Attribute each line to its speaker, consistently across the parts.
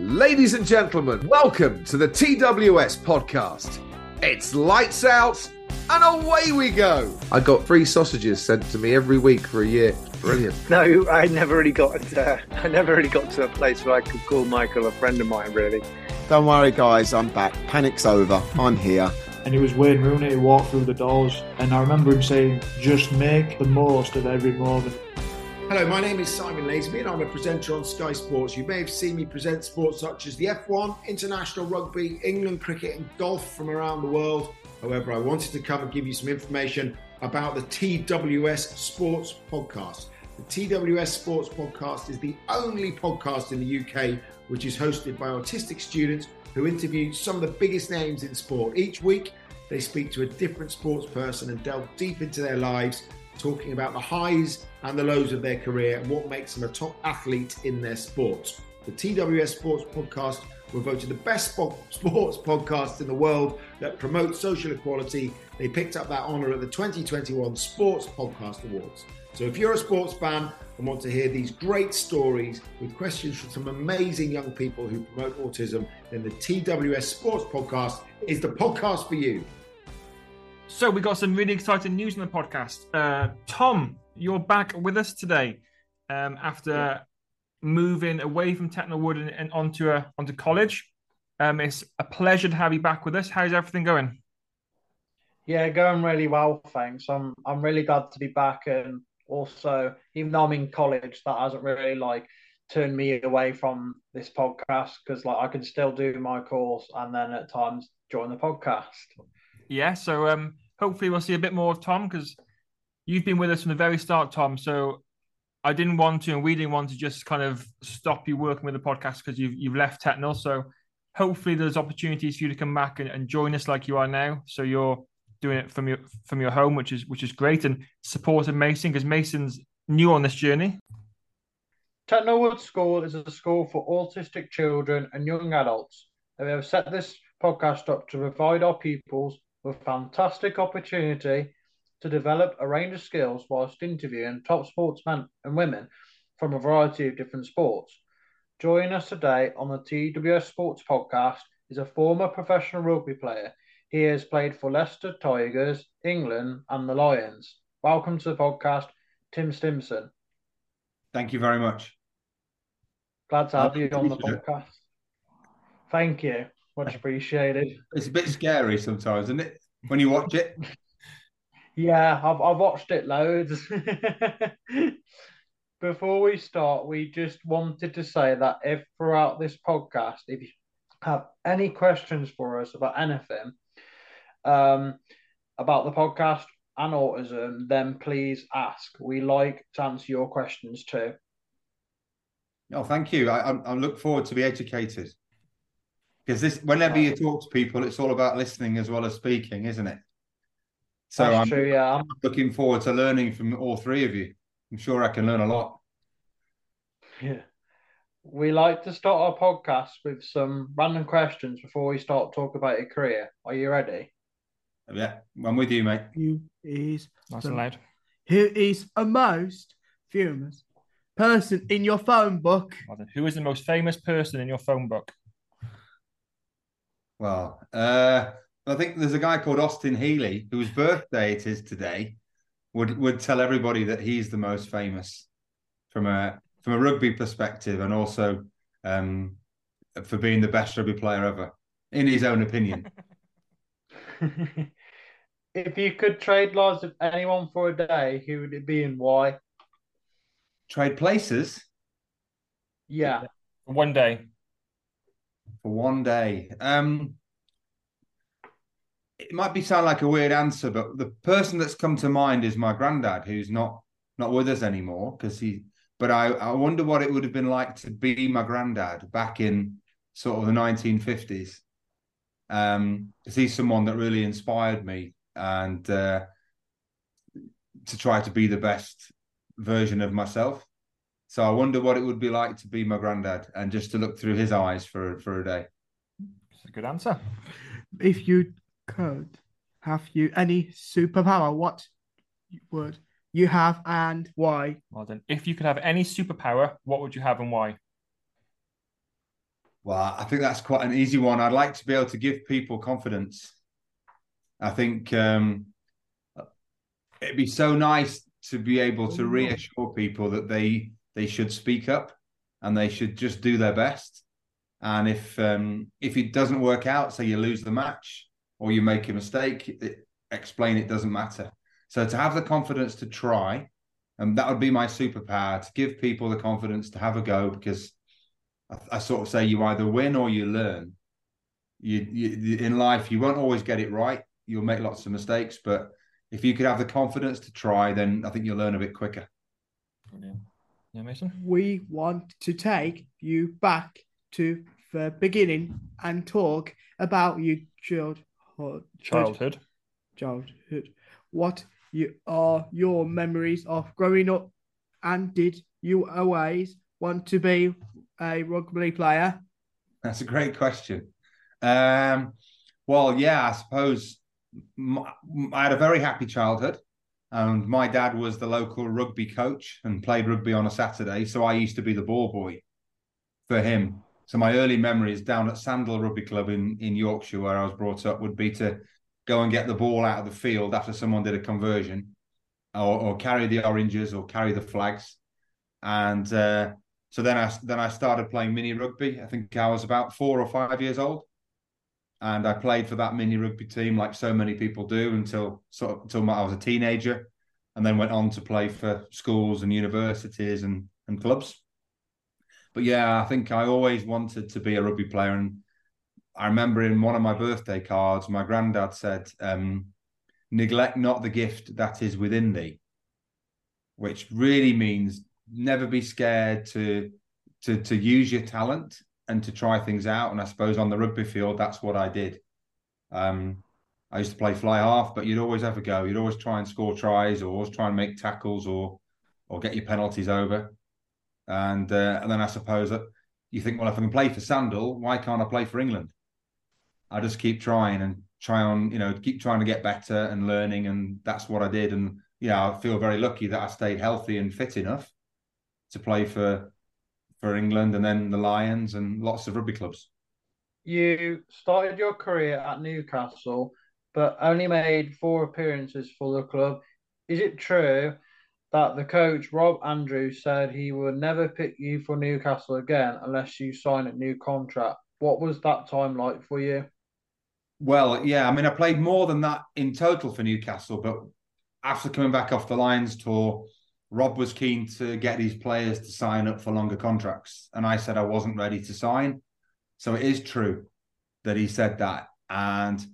Speaker 1: Ladies and gentlemen, welcome to the TWS podcast. It's lights out and away we go. I got free sausages sent to me every week for a year. Brilliant.
Speaker 2: No, I never really got. Uh, I never really got to a place where I could call Michael a friend of mine. Really.
Speaker 3: Don't worry, guys. I'm back. Panic's over. I'm here.
Speaker 4: and it was Wayne Rooney who walked through the doors. And I remember him saying, "Just make the most of every moment."
Speaker 5: Hello, my name is Simon Lazenby and I'm a presenter on Sky Sports. You may have seen me present sports such as the F1, international rugby, England cricket, and golf from around the world. However, I wanted to come and give you some information about the TWS Sports Podcast. The TWS Sports Podcast is the only podcast in the UK which is hosted by autistic students who interview some of the biggest names in sport. Each week, they speak to a different sports person and delve deep into their lives, talking about the highs and the lows of their career and what makes them a top athlete in their sport. The TWS Sports Podcast were voted the best sports podcast in the world that promotes social equality. They picked up that honour at the 2021 Sports Podcast Awards. So if you're a sports fan and want to hear these great stories with questions from some amazing young people who promote autism, then the TWS Sports Podcast is the podcast for you.
Speaker 6: So we got some really exciting news on the podcast. Uh, Tom, you're back with us today um, after moving away from Tettenhall Wood and, and onto a, onto college. Um, it's a pleasure to have you back with us. How's everything going?
Speaker 7: Yeah, going really well, thanks. I'm I'm really glad to be back, and also even though I'm in college, that hasn't really like turned me away from this podcast because like I can still do my course and then at times join the podcast.
Speaker 6: Yeah, so um, hopefully we'll see a bit more of Tom because you've been with us from the very start, Tom. So I didn't want to, and we didn't want to just kind of stop you working with the podcast because you've you've left Tettenhall. So hopefully there's opportunities for you to come back and, and join us like you are now. So you're doing it from your from your home, which is which is great, and supporting Mason because Mason's new on this journey.
Speaker 7: Tettenhall Wood School is a school for autistic children and young adults. And we have set this podcast up to provide our pupils with fantastic opportunity to develop a range of skills whilst interviewing top sportsmen and women from a variety of different sports. Joining us today on the TWS Sports Podcast is a former professional rugby player. He has played for Leicester Tigers, England, and the Lions. Welcome to the podcast, Tim Stimpson.
Speaker 8: Thank you very much.
Speaker 7: Glad to have you on the podcast. Thank you. Much appreciated.
Speaker 8: It's a bit scary sometimes, isn't it? When you watch it.
Speaker 7: Yeah, I've I've watched it loads. Before we start, we just wanted to say that if throughout this podcast, if you have any questions for us about anything, um, about the podcast and autism, then please ask. We like to answer your questions too.
Speaker 8: Oh, thank you. I, I, I look forward to be educated. Because this, whenever you talk to people, it's all about listening as well as speaking, isn't it? So
Speaker 7: That's
Speaker 8: I'm
Speaker 7: true, yeah. I'm-
Speaker 8: looking forward to learning from all three of you. I'm sure I can learn a lot.
Speaker 7: Yeah. We like to start our podcast with some random questions before we start talking about your career. Are you ready?
Speaker 8: Yeah, I'm with you, mate.
Speaker 9: Who is
Speaker 6: Nice
Speaker 9: the-
Speaker 6: and loud.
Speaker 9: who is a most famous person in your phone book?
Speaker 6: Who is the most famous person in your phone book?
Speaker 8: Well, uh, I think there's a guy called Austin Healey whose birthday it is today. Would would tell everybody that he's the most famous from a from a rugby perspective, and also um, for being the best rugby player ever, in his own opinion.
Speaker 7: if you could trade lives with anyone for a day, who would it be and why?
Speaker 8: Trade places
Speaker 7: Yeah.
Speaker 6: For one day.
Speaker 8: for one day. Um, it might be sound like a weird answer, but the person that's come to mind is my granddad, who's not not with us anymore because he. But I, I wonder what it would have been like to be my granddad back in sort of the 1950s. Um, because he's someone that really inspired me and uh, to try to be the best version of myself. So I wonder what it would be like to be my granddad and just to look through his eyes for for a day.
Speaker 6: That's a good answer.
Speaker 9: If you could have you any superpower, what would you have and why?
Speaker 6: Well then, if you could have any superpower, what would you have and why?
Speaker 8: Well, I think that's quite an easy one. I'd like to be able to give people confidence. I think um, it'd be so nice to be able to reassure people that they they should speak up and they should just do their best. And if um, if it doesn't work out, say you lose the match or you make a mistake, it, explain it doesn't matter. So to have the confidence to try, and that would be my superpower to give people the confidence to have a go because I, I sort of say you either win or you learn. You, you in life you won't always get it right. You'll make lots of mistakes, but if you could have the confidence to try, then I think you'll learn a bit quicker.
Speaker 6: Brilliant. Yeah, Mason.
Speaker 9: We want to take you back to the beginning and talk about you, your childhood.
Speaker 6: Childhood.
Speaker 9: Childhood. What you are your memories of growing up, and did you always want to be a rugby player?
Speaker 8: That's a great question. Um, well, yeah, I suppose I had a very happy childhood. And my dad was the local rugby coach and played rugby on a Saturday. So I used to be the ball boy for him. So my early memories down at Sandal Rugby Club in, in Yorkshire, where I was brought up, would be to go and get the ball out of the field after someone did a conversion or, or carry the oranges or carry the flags. And uh, so then I then I started playing mini rugby. I think I was about four or five years old and I played for that mini rugby team like so many people do until sort of, until I was a teenager, and then went on to play for schools and universities and and clubs. But yeah, I think I always wanted to be a rugby player, and I remember in one of my birthday cards, my granddad said, um, "Neglect not the gift that is within thee," which really means never be scared to to to use your talent and to try things out. And I suppose on the rugby field, that's what I did. Um, I used to play fly half, but you'd always have a go. You'd always try and score tries, or always try and make tackles, or or get your penalties over. And uh, and then I suppose that you think, well, if I can play for Sandal, why can't I play for England? I just keep trying and try on, you know, keep trying to get better and learning, and that's what I did. And yeah, I feel very lucky that I stayed healthy and fit enough to play for for England and then the Lions and lots of rugby clubs.
Speaker 7: You started your career at Newcastle, but only made four appearances for the club. Is it true that the coach Rob Andrews said he would never pick you for Newcastle again unless you sign a new contract? What was that time like for you?
Speaker 8: Well, yeah, I mean, I played more than that in total for Newcastle, but after coming back off the Lions tour, Rob was keen to get his players to sign up for longer contracts. And I said I wasn't ready to sign. So it is true that he said that. And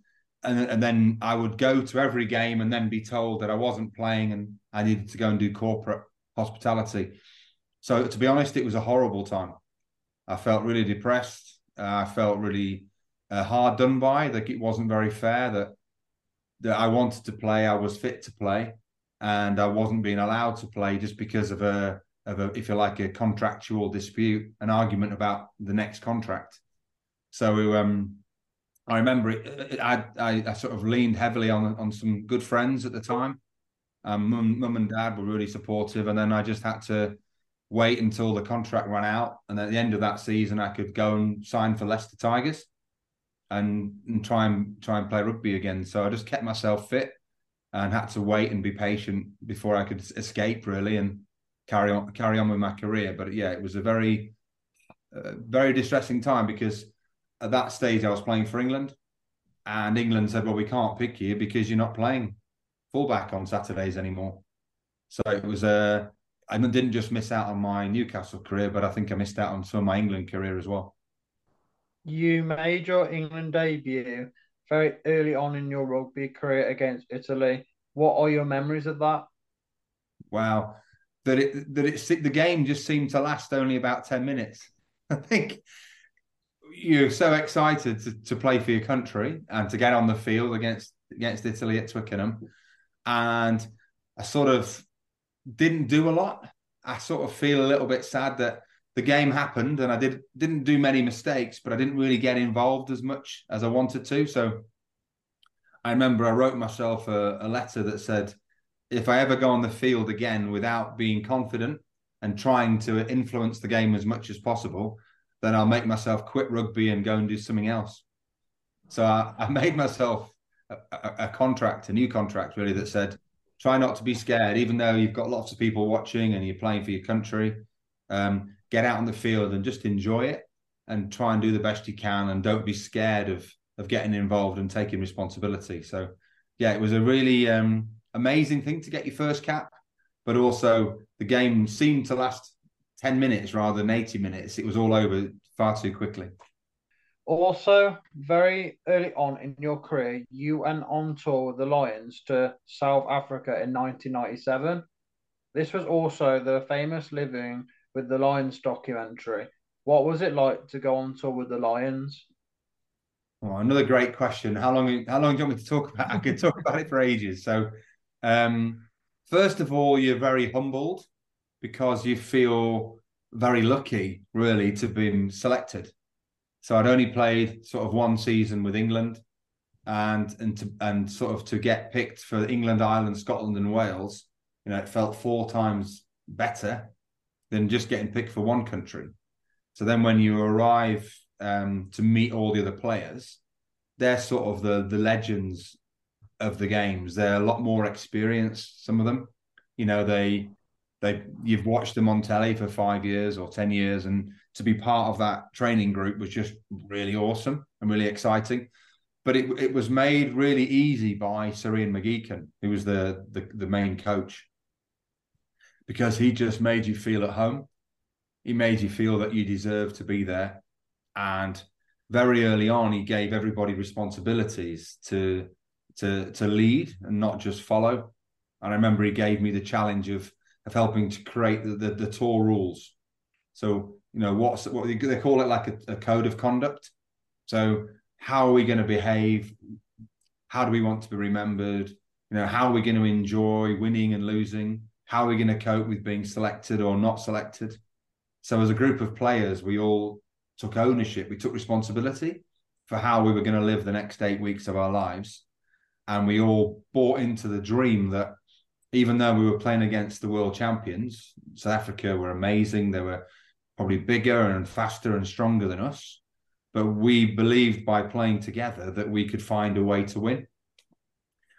Speaker 8: and, and then I would go to every game and then be told that I wasn't playing and I needed to go and do corporate hospitality. So to be honest, it was a horrible time. I felt really depressed. Uh, I felt really uh, hard done by. Like it wasn't very fair that that I wanted to play. I was fit to play, and I wasn't being allowed to play just because of a of a if you like a contractual dispute, an argument about the next contract. So um, I remember it, I, I, I sort of leaned heavily on on some good friends at the time. Um, mum, mum and dad were really supportive, and then I just had to wait until the contract ran out, and at the end of that season, I could go and sign for Leicester Tigers, and, and try and try and play rugby again. So I just kept myself fit and had to wait and be patient before I could escape really and carry on carry on with my career. But yeah, it was a very uh, very distressing time because at that stage I was playing for England, and England said, "Well, we can't pick you because you're not playing fullback on Saturdays anymore." So it was a uh, didn't just miss out on my Newcastle career, but I think I missed out on some of my England career as well.
Speaker 7: You made your England debut very early on in your rugby career against Italy. What are your memories of that?
Speaker 8: Wow, that it that it the game just seemed to last only about ten minutes. I think you're so excited to, to play for your country and to get on the field against against Italy at Twickenham, and I sort of didn't do a lot. I sort of feel a little bit sad that the game happened and I did didn't do many mistakes, but I didn't really get involved as much as I wanted to. So I remember I wrote myself a, a letter that said, if I ever go on the field again without being confident and trying to influence the game as much as possible, then I'll make myself quit rugby and go and do something else. So I, I made myself a, a, a, contract, a new contract, really, that said, try not to be scared, even though you've got lots of people watching and you're playing for your country. Um, get out on the field and just enjoy it and try and do the best you can and don't be scared of of getting involved and taking responsibility. So yeah, it was a really um, amazing thing to get your first cap, but also the game seemed to last 10 minutes rather than 80 minutes. It was all over far too quickly.
Speaker 7: Also, very early on in your career, you went on tour with the Lions to South Africa in 1997. This was also the famous Living with the Lions documentary. What was it like to go on tour with the Lions?
Speaker 8: Oh, another great question. How long? How long do you want me to talk about? I could talk about it for ages. So, um, first of all, you're very humbled because you feel very lucky, really, to have been selected. So I'd only played sort of one season with England, and and to, and sort of to get picked for England, Ireland, Scotland, and Wales. You know, it felt four times better than just getting picked for one country. So then when you arrive um, to meet all the other players, they're sort of the the legends of the games. They're a lot more experienced. Some of them, you know, they they you've watched them on telly for five years or ten years, and to be part of that training group was just really awesome and really exciting. But it it was made really easy by Ian McGeechan, who was the the, the main coach because he just made you feel at home. He made you feel that you deserve to be there. And very early on, he gave everybody responsibilities to to to lead and not just follow. And I remember he gave me the challenge of of helping to create the the, the tour rules. So you know what's what they call it like a, a code of conduct. So how are we going to behave? How do we want to be remembered? You know, how are we going to enjoy winning and losing? how are we going to cope with being selected or not selected? So, as a group of players, we all took ownership, we took responsibility for how we were going to live the next eight weeks of our lives. And we all bought into the dream that even though we were playing against the world champions, South Africa were amazing. They were probably bigger and faster and stronger than us. But we believed by playing together that we could find a way to win.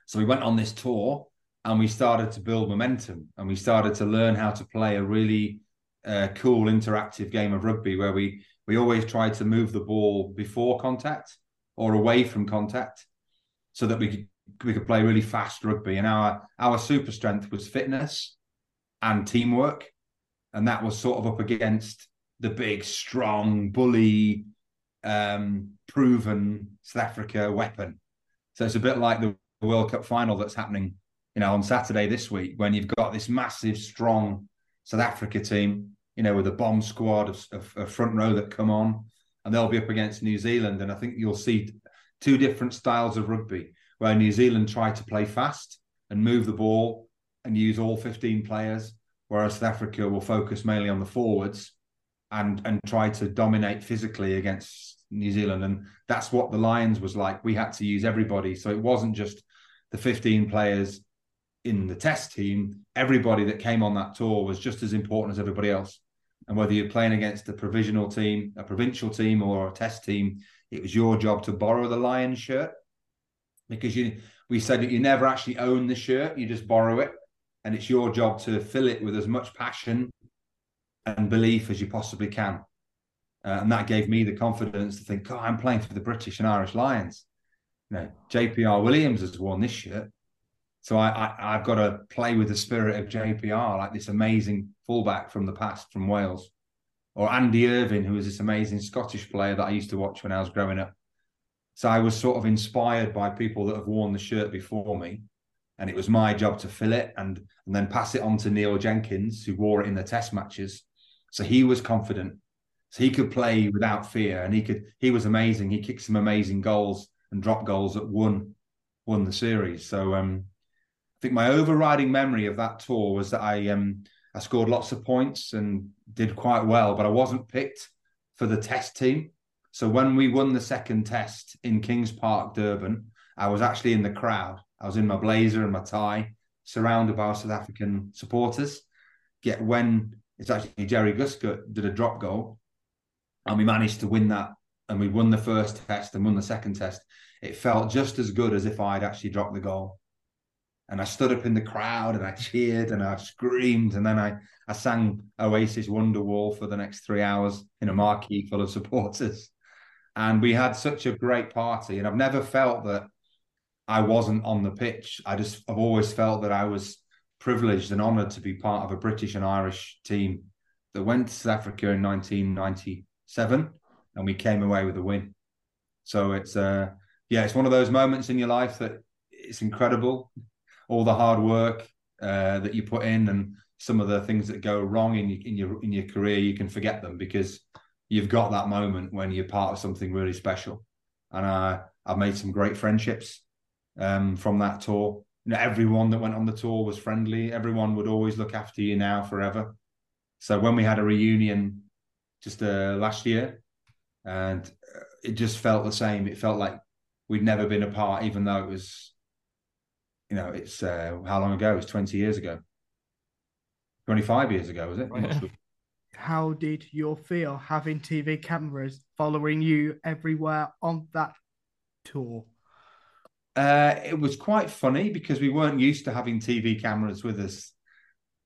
Speaker 8: So we went on this tour and we started to build momentum and we started to learn how to play a really uh, cool interactive game of rugby where we we always tried to move the ball before contact or away from contact so that we could we could play really fast rugby and our our super strength was fitness and teamwork and that was sort of up against the big strong bully um proven south africa weapon so it's a bit like the world cup final that's happening you know, on Saturday this week when you've got this massive, strong South Africa team, you know, with a bomb squad of, of, of front row that come on, and they'll be up against New Zealand. And I think you'll see two different styles of rugby where New Zealand try to play fast and move the ball and use all 15 players, whereas South Africa will focus mainly on the forwards and and try to dominate physically against New Zealand. And that's what the Lions was like. We had to use everybody. So it wasn't just the 15 players in the test team, everybody that came on that tour was just as important as everybody else. And whether you're playing against a provisional team, a provincial team, or a test team, it was your job to borrow the Lions shirt because you we said that you never actually own the shirt, you just borrow it. And it's your job to fill it with as much passion and belief as you possibly can. Uh, and that gave me the confidence to think, God, I'm playing for the British and Irish Lions. You know, JPR Williams has worn this shirt. So I, I have got to play with the spirit of JPR, like this amazing fullback from the past from Wales, or Andy Irvine, who was this amazing Scottish player that I used to watch when I was growing up. So I was sort of inspired by people that have worn the shirt before me, and it was my job to fill it and and then pass it on to Neil Jenkins, who wore it in the Test matches. So he was confident, so he could play without fear, and he could. He was amazing. He kicked some amazing goals and drop goals that won won the series. So um, I think my overriding memory of that tour was that I um I scored lots of points and did quite well, but I wasn't picked for the test team. So when we won the second test in Kings Park, Durban, I was actually in the crowd. I was in my blazer and my tie, surrounded by South African supporters. Yet when it's actually Jerry Guscott did a drop goal, and we managed to win that. And we won the first test and won the second test. It felt just as good as if I'd actually dropped the goal. And I stood up in the crowd and I cheered and I screamed. And then I, I sang Oasis Wonderwall for the next three hours in a marquee full of supporters. And we had such a great party. And I've never felt that I wasn't on the pitch. I just, I've always felt that I was privileged and honoured to be part of a British and Irish team that went to South Africa in 1997 and we came away with a win. So it's, uh, yeah, it's one of those moments in your life that it's incredible. All the hard work uh, that you put in and some of the things that go wrong in your, in your in your career, you can forget them because you've got that moment when you're part of something really special. And uh, I've made some great friendships um, from that tour. You know, everyone that went on the tour was friendly. Everyone would always look after you now forever. So when we had a reunion just uh, last year, and uh, it just felt the same. It felt like we'd never been apart, even though it was, you know, it's uh, how long ago? It was twenty years ago, twenty five years ago, was it?
Speaker 9: How did you feel having TV cameras following you everywhere on that tour?
Speaker 8: Uh, it was quite funny because we weren't used to having TV cameras with us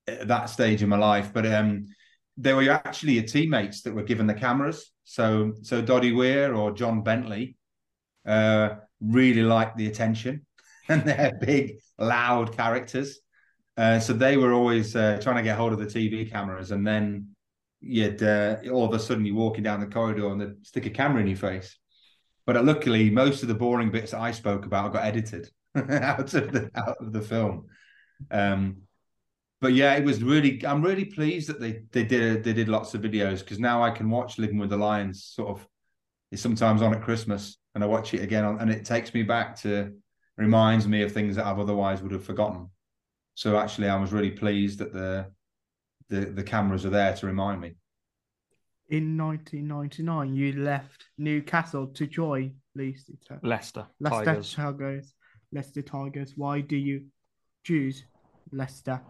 Speaker 8: at that stage in my life, but um, they were actually your teammates that were given the cameras. So, so Doddie Weir or John Bentley uh, really liked the attention, and they're big, loud characters. Uh, so they were always uh, trying to get hold of the TV cameras, and then you'd uh, all of a sudden you're walking down the corridor and they'd stick a camera in your face. But uh, luckily, most of the boring bits that I spoke about got edited out of the out of the film. Um, but yeah, it was really. I'm really pleased that they they did they did lots of videos because now I can watch Living with the Lions. Sort of, it's sometimes on at Christmas, and I watch it again, and it takes me back to reminds me of things that I've otherwise would have forgotten. So actually, I was really pleased that the the the cameras are there to remind me.
Speaker 9: In 1999, you left Newcastle to join Leicester.
Speaker 6: Leicester.
Speaker 9: Leicester
Speaker 6: Tigers.
Speaker 9: Tigers. Leicester Tigers. Why do you choose Leicester?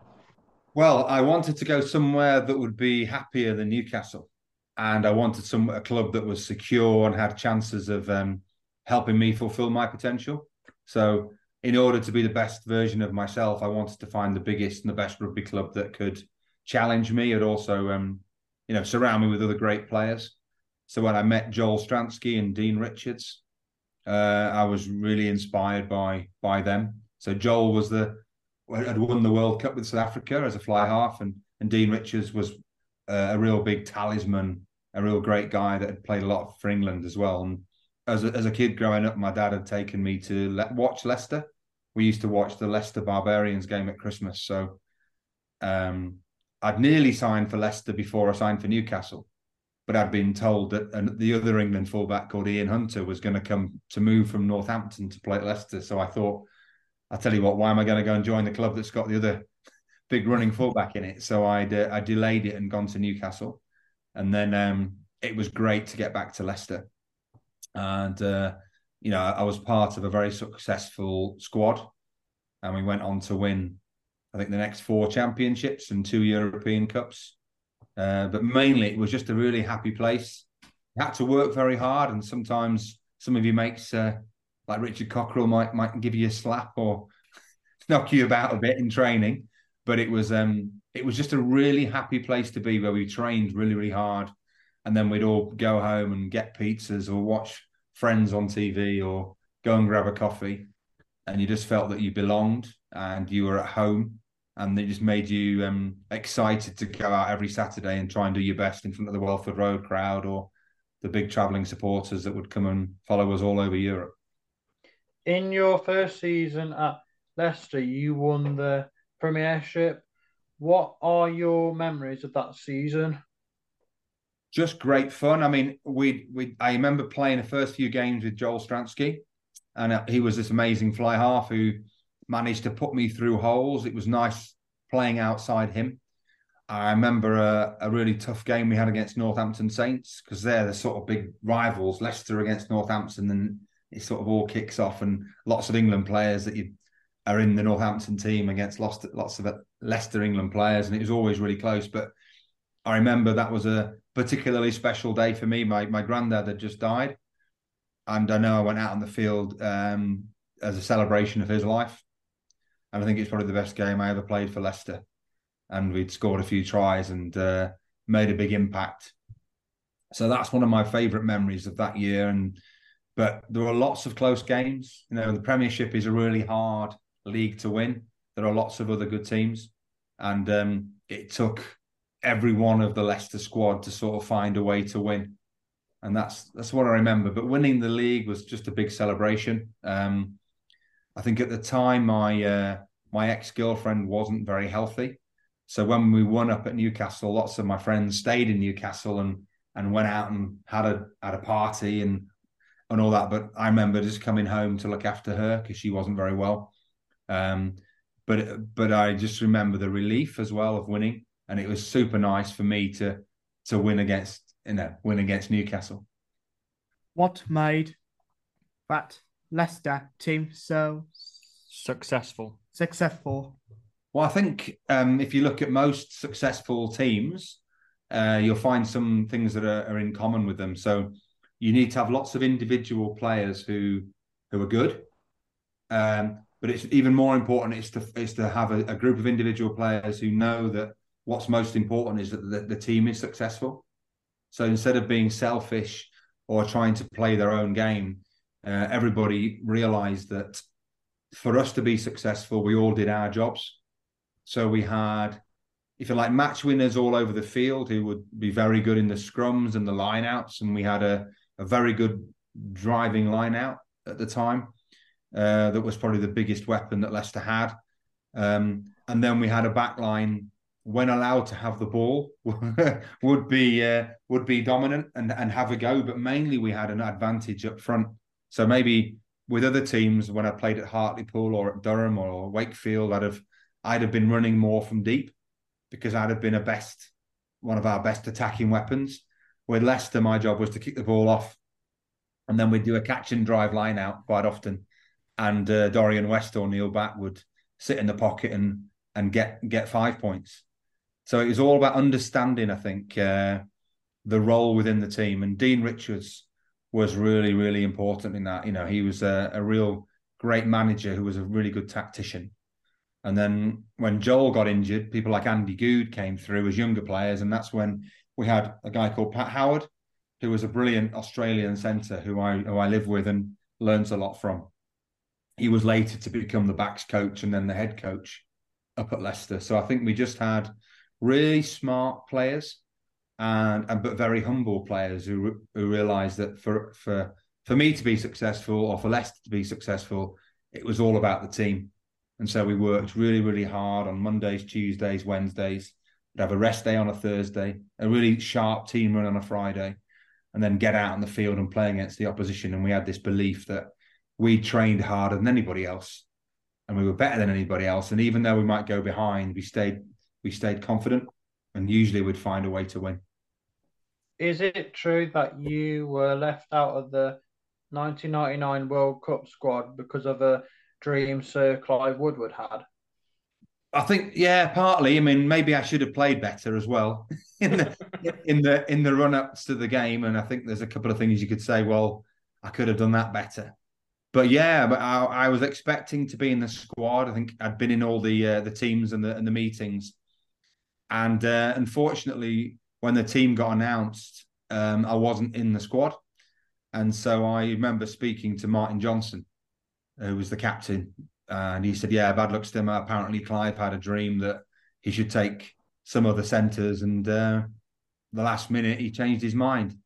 Speaker 8: Well, I wanted to go somewhere that would be happier than Newcastle, and I wanted some a club that was secure and had chances of um, helping me fulfil my potential. So, in order to be the best version of myself, I wanted to find the biggest and the best rugby club that could challenge me and also, um, you know, surround me with other great players. So when I met Joel Stransky and Dean Richards, uh, I was really inspired by by them. So Joel was the had won the World Cup with South Africa as a fly half, and and Dean Richards was uh, a real big talisman, a real great guy that had played a lot for England as well. And as a, as a kid growing up, my dad had taken me to le- watch Leicester. We used to watch the Leicester Barbarians game at Christmas. So um, I'd nearly signed for Leicester before I signed for Newcastle, but I'd been told that the other England fullback called Ian Hunter was going to come to move from Northampton to play at Leicester. So I thought, I'll tell you what, why am I going to go and join the club that's got the other big running fullback in it? So I uh, I delayed it and gone to Newcastle, and then um, it was great to get back to Leicester, and uh, you know I was part of a very successful squad, and we went on to win, I think the next four championships and two European Cups, uh, but mainly it was just a really happy place. You had to work very hard, and sometimes some of your mates uh, like Richard Cockerill might might give you a slap or knock you about a bit in training. But it was um it was just a really happy place to be where we trained really, really hard. And then we'd all go home and get pizzas or watch friends on TV or go and grab a coffee. And you just felt that you belonged and you were at home. And it just made you um, excited to go out every Saturday and try and do your best in front of the Welford Road crowd or the big travelling supporters that would come and follow us all over Europe
Speaker 7: in your first season at Leicester, you won the Premiership. What are your memories of that season?
Speaker 8: Just great fun. I mean, we we I remember playing the first few games with Joel Stransky, and he was this amazing fly half who managed to put me through holes. It was nice playing outside him. I remember a, a really tough game we had against Northampton Saints because they're the sort of big rivals. Leicester against Northampton, and it sort of all kicks off, and lots of England players that you are in the Northampton team against lots lots of Leicester England players, and it was always really close. But I remember that was a particularly special day for me. My my granddad had just died, and I know I went out on the field um, as a celebration of his life. And I think it's probably the best game I ever played for Leicester. And we'd scored a few tries and uh, made a big impact. So that's one of my favourite memories of that year. And but there were lots of close games. You know, the Premiership is a really hard league to win. There are lots of other good teams, and um, it took every one of the Leicester squad to sort of find a way to win and that's that's what I remember. But winning the league was just a big celebration. Um, I think at the time my uh, my ex girlfriend wasn't very healthy, so when we won up at Newcastle, lots of my friends stayed in Newcastle and and went out and had a had a party and and all that. But I remember just coming home to look after her because she wasn't very well. Um, but but I just remember the relief as well of winning, and it was super nice for me to to win against in a win against Newcastle.
Speaker 9: What made that Leicester team so
Speaker 6: successful?
Speaker 9: Successful.
Speaker 8: Well, I think um, if you look at most successful teams, uh, you'll find some things that are, are, in common with them. So you need to have lots of individual players who who are good. Um, but it's even more important is to is to have a, a, group of individual players who know that what's most important is that the, the team is successful. So instead of being selfish or trying to play their own game, uh, everybody realized that for us to be successful, we all did our jobs. So we had, if you like, match winners all over the field who would be very good in the scrums and the lineouts. And we had a, a very good driving lineout at the time. Uh, that was probably the biggest weapon that Leicester had. Um, and then we had a back line when allowed to have the ball, would be uh, would be dominant and and have a go. But mainly we had an advantage up front. So maybe with other teams, when I played at Hartlepool or at Durham or Wakefield, I'd have I'd have been running more from deep because I'd have been a best one of our best attacking weapons. With Leicester, my job was to kick the ball off, and then we'd do a catch and drive line out quite often. And uh, Dorian West or Neil Back would sit in the pocket and and get get five points. So it was all about understanding, I think, uh, the role within the team. And Dean Richards was really, really important in that. You know, he was a, a real great manager who was a really good tactician. And then when Joel got injured, people like Andy Goode came through as younger players. And that's when we had a guy called Pat Howard, who was a brilliant Australian centre who I who I live with and learns a lot from. He was later to become the backs coach and then the head coach up at Leicester. So I think we just had really smart players and, and but very humble players who who that for for for me to be successful or for Leicester to be successful, it was all about the team. And so we worked really, really hard on Mondays, Tuesdays, Wednesdays. We'd have a rest day on a Thursday, a really sharp team run on a Friday, and then get out on the field and play against the opposition. And we had this belief that we trained harder than anybody else and we were better than anybody else. And even though we might go behind, we stayed we stayed confident, and usually we'd find a way to win.
Speaker 7: Is it true that you were left out of the 1999 World Cup squad because of a dream Sir Clive Woodward had?
Speaker 8: I think, yeah, partly. I mean, maybe I should have played better as well in the in the in the run ups to the game. And I think there's a couple of things you could say. Well, I could have done that better. But yeah, but I, I was expecting to be in the squad. I think I'd been in all the uh, the teams and the and the meetings, and uh, unfortunately, when the team got announced, um, I wasn't in the squad. And so I remember speaking to Martin Johnson, who was the captain. Uh, and he said, Yeah, bad luck to him. Apparently, Clive had a dream that he should take some other centres. And uh, the last minute, he changed his mind.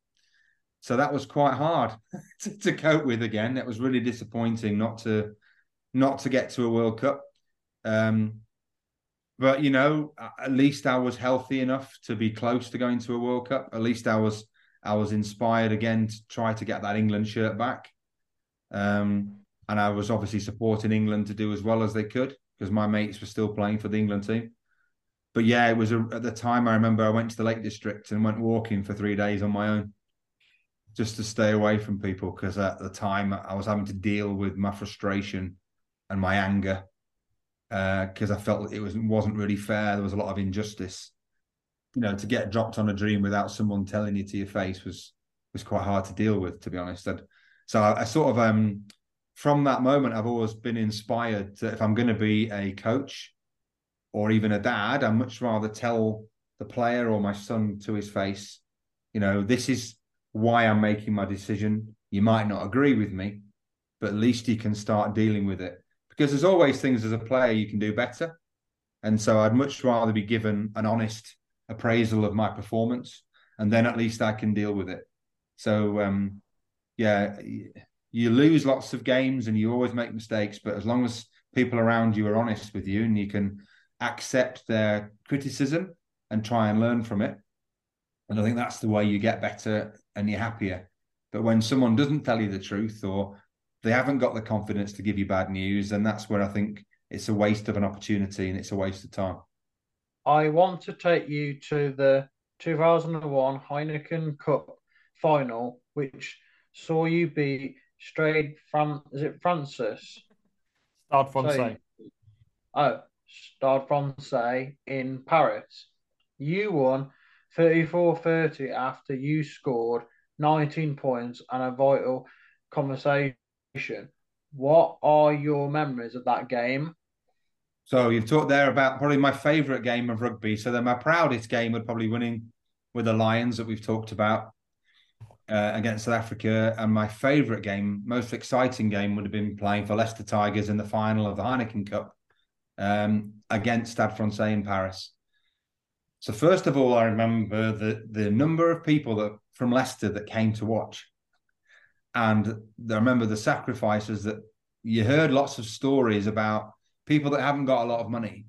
Speaker 8: So that was quite hard to, to cope with again. It was really disappointing not to not to get to a World Cup. Um, but you know, at least I was healthy enough to be close to going to a World Cup. At least I was I was inspired again to try to get that England shirt back. Um, and I was obviously supporting England to do as well as they could because my mates were still playing for the England team. But yeah, it was a, at the time I remember I went to the Lake District and went walking for three days on my own just to stay away from people because at the time I was having to deal with my frustration and my anger because uh, I felt it was wasn't really fair. There was a lot of injustice you know, to get dropped on a dream without someone telling you to your face was was quite hard to deal with, to be honest. And so I, I sort of um from that moment, I've always been inspired that if I'm going to be a coach or even a dad, I'd much rather tell the player or my son to his face, you know, this is why I'm making my decision. You might not agree with me, but at least you can start dealing with it. Because there's always things as a player you can do better. And so I'd much rather be given an honest appraisal of my performance, and then at least I can deal with it. So, um, yeah, you lose lots of games and you always make mistakes, but as long as people around you are honest with you and you can accept their criticism and try and learn from it, and I think that's the way you get better and you're happier. But when someone doesn't tell you the truth or they haven't got the confidence to give you bad news, then that's where I think it's a waste of an opportunity and it's a waste of time.
Speaker 7: I want to take you to the 2001 Heineken Cup final, which saw you beat Stade Fran is it Francis?
Speaker 6: Stade Francais.
Speaker 7: Oh, Stade Francais in Paris. You won 34-30 after you scored 19 points and a vital conversation. What are your memories of that game?
Speaker 8: So you've talked there about probably my favourite game of rugby. So then my proudest game would probably winning with the Lions that we've talked about uh, against South Africa. And my favourite game, most exciting game, would have been playing for Leicester Tigers in the final of the Heineken Cup um, against Stade Francais in Paris. So first of all, I remember the the number of people that from Leicester that came to watch, and I remember the sacrifices that you heard lots of stories about people that haven't got a lot of money,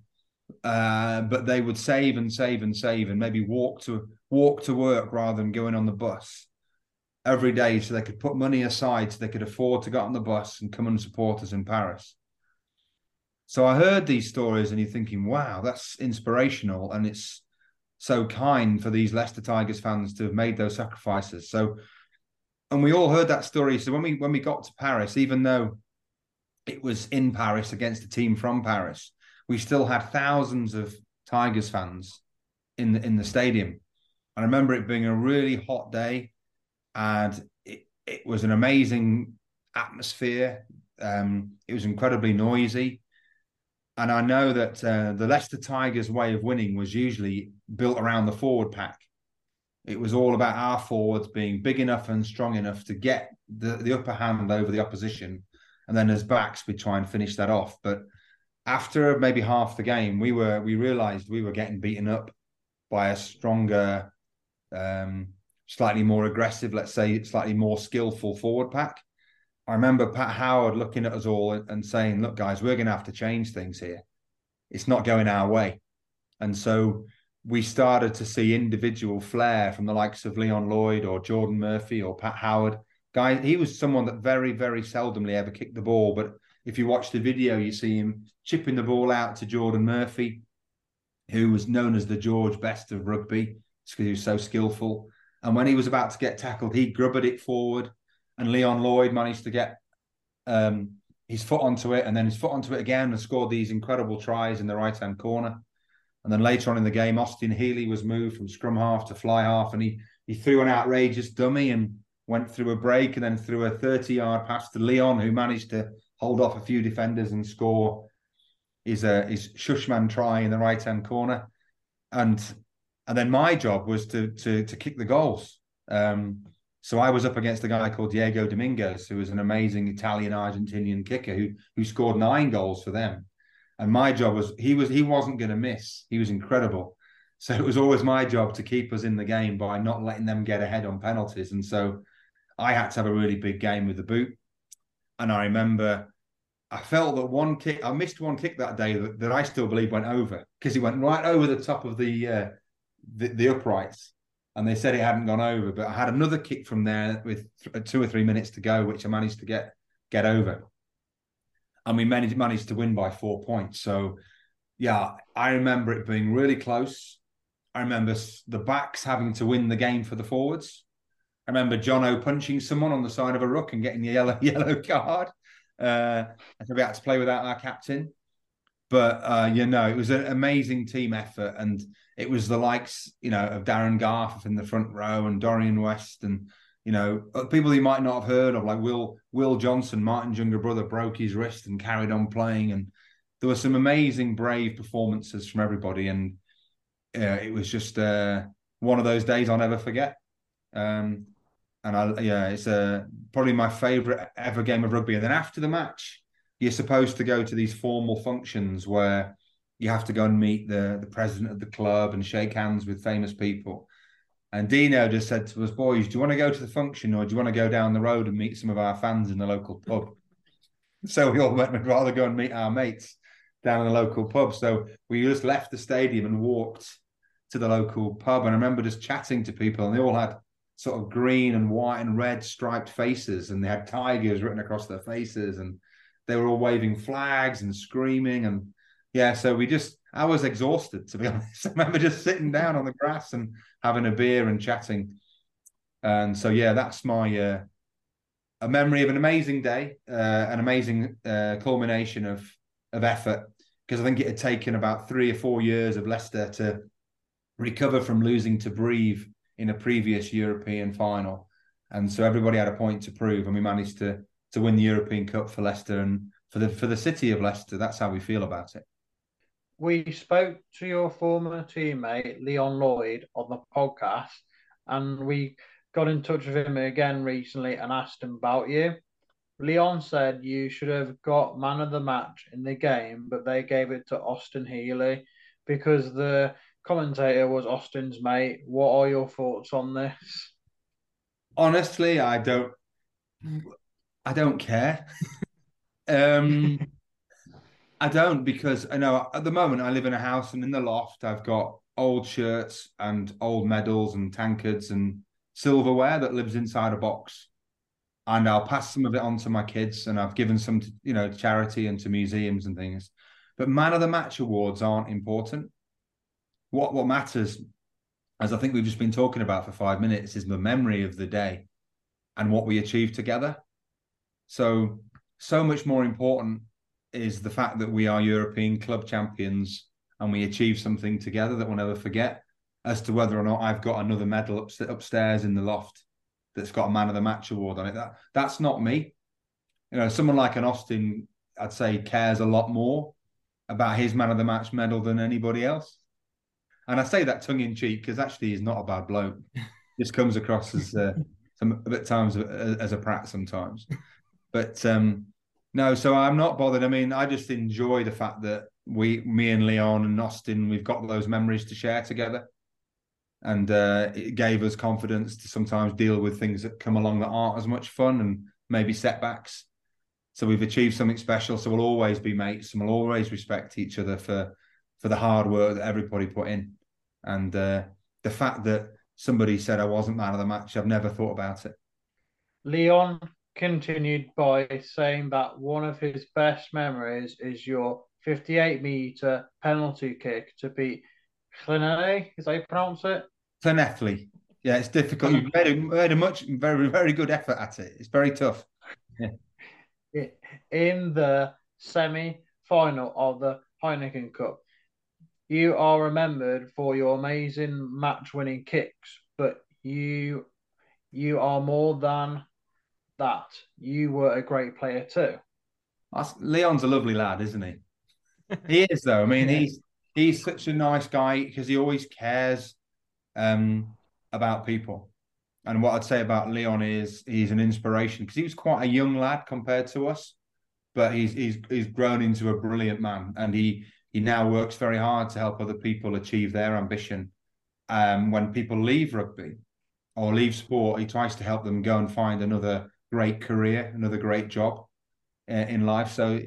Speaker 8: uh, but they would save and save and save and maybe walk to walk to work rather than going on the bus every day so they could put money aside so they could afford to get on the bus and come and support us in Paris. So I heard these stories and you're thinking, wow, that's inspirational. And it's so kind for these Leicester Tigers fans to have made those sacrifices. So, and we all heard that story. So when we when we got to Paris, even though it was in Paris against a team from Paris, we still had thousands of Tigers fans in the in the stadium. I remember it being a really hot day and it, it was an amazing atmosphere. Um, it was incredibly noisy. And I know that uh, the Leicester Tigers' way of winning was usually built around the forward pack. It was all about our forwards being big enough and strong enough to get the, the upper hand over the opposition. And then as backs, we try and finish that off. But after maybe half the game, we were we realized we were getting beaten up by a stronger um, slightly more aggressive, let's say slightly more skillful forward pack. I remember Pat Howard looking at us all and saying, "Look, guys, we're going to have to change things here. It's not going our way." And so we started to see individual flair from the likes of Leon Lloyd or Geordan Murphy or Pat Howard. Guy, he was someone that very, very seldomly ever kicked the ball. But if you watch the video, you see him chipping the ball out to Geordan Murphy, who was known as the George Best of rugby because he was so skillful. And when he was about to get tackled, he grubbered it forward, and Leon Lloyd managed to get um, his foot onto it, and then his foot onto it again, and scored these incredible tries in the right hand corner. And then later on in the game, Austin Healey was moved from scrum half to fly half, and he he threw an outrageous dummy and went through a break, and then threw a thirty yard pass to Leon, who managed to hold off a few defenders and score his uh, his Shushman try in the right hand corner. And and then my job was to to to kick the goals. Um, so I was up against a guy called Diego Dominguez, who was an amazing Italian Argentinian kicker who who scored nine goals for them. And my job was he was he wasn't going to miss. He was incredible. So it was always my job to keep us in the game by not letting them get ahead on penalties. And so I had to have a really big game with the boot. And I remember I felt that one kick, I missed one kick that day that, that I still believe went over because he went right over the top of the uh, the, the uprights, and they said it hadn't gone over. But I had another kick from there with th- two or three minutes to go, which I managed to get get over, and we managed managed to win by four points. So, yeah, I remember it being really close. I remember the backs having to win the game for the forwards. I remember Jono punching someone on the side of a ruck and getting the yellow yellow card. Uh, and we had to play without our captain. But uh, you know, it was an amazing team effort, and it was the likes, you know, of Darren Garforth in the front row and Dorian West and you know people you might not have heard of, like Will Will Johnson, Martin's younger brother, broke his wrist and carried on playing, and there were some amazing, brave performances from everybody, and uh, it was just uh, one of those days I'll never forget. Um, and I, yeah, it's uh, probably my favourite ever game of rugby. And then after the match, you're supposed to go to these formal functions where you have to go and meet the the president of the club and shake hands with famous people. And Deano just said to us, boys, do you want to go to the function or do you want to go down the road and meet some of our fans in the local pub? So we all went, we'd rather go and meet our mates down in the local pub. So we just left the stadium and walked to the local pub. And I remember just chatting to people, and they all had sort of green and white and red striped faces, and they had tigers written across their faces, and they were all waving flags and screaming. And yeah, so we just, I was exhausted to be honest. I remember just sitting down on the grass and having a beer and chatting. And so, yeah, that's my uh, a memory of an amazing day, uh, an amazing uh, culmination of of effort. Because I think it had taken about three or four years of Leicester to recover from losing to Brive in a previous European final, and so everybody had a point to prove, and we managed to to win the European Cup for Leicester and for the for the city of Leicester. That's how we feel about it.
Speaker 7: We spoke to your former teammate Leon Lloyd on the podcast, and we got in touch with him again recently and asked him about you. Leon said you should have got man of the match in the game, but they gave it to Austin Healey because the commentator was Austin's mate. What are your thoughts on this?
Speaker 8: Honestly, I don't. I don't care. um, I don't because I know at the moment I live in a house and in the loft I've got old shirts and old medals and tankards and silverware that lives inside a box. And I'll pass some of it on to my kids and I've given some to, you know, charity and to museums and things. But man of the match awards aren't important. What what matters, as I think we've just been talking about for five minutes, is the memory of the day and what we achieved together. So so much more important is the fact that we are European club champions and we achieved something together that we'll never forget. As to whether or not I've got another medal up, upstairs in the loft that's got a man of the match award on it, that that's not me. You know, someone like an Austin, I'd say, cares a lot more about his man of the match medal than anybody else. And I say that tongue in cheek because actually he's not a bad bloke. Just comes across as uh, some at times as a prat sometimes. But um, no, so I'm not bothered. I mean, I just enjoy the fact that we, me and Leon and Austin, we've got those memories to share together. And uh, it gave us confidence to sometimes deal with things that come along that aren't as much fun and maybe setbacks. So we've achieved something special. So we'll always be mates and we'll always respect each other for for the hard work that everybody put in. And uh, the fact that somebody said I wasn't man of the match, I've never thought about it.
Speaker 7: Leon, continued by saying that one of his best memories is your 58 meter penalty kick to beat Llanelli. Is that how you pronounce it?
Speaker 8: Llanelli. Yeah, it's difficult. You've made a, made a much, very, very good effort at it. It's very tough.
Speaker 7: Yeah. In the semi final of the Heineken Cup, you are remembered for your amazing match winning kicks, but you you are more than that you were a great player too.
Speaker 8: Leon's a lovely lad, isn't he? he is though. I mean, yeah. he's he's such a nice guy because he always cares um, about people. And what I'd say about Leon is he's an inspiration because he was quite a young lad compared to us, but he's he's he's grown into a brilliant man, and he he now works very hard to help other people achieve their ambition. Um, when people leave rugby or leave sport, he tries to help them go and find another great career, another great job uh, in life. So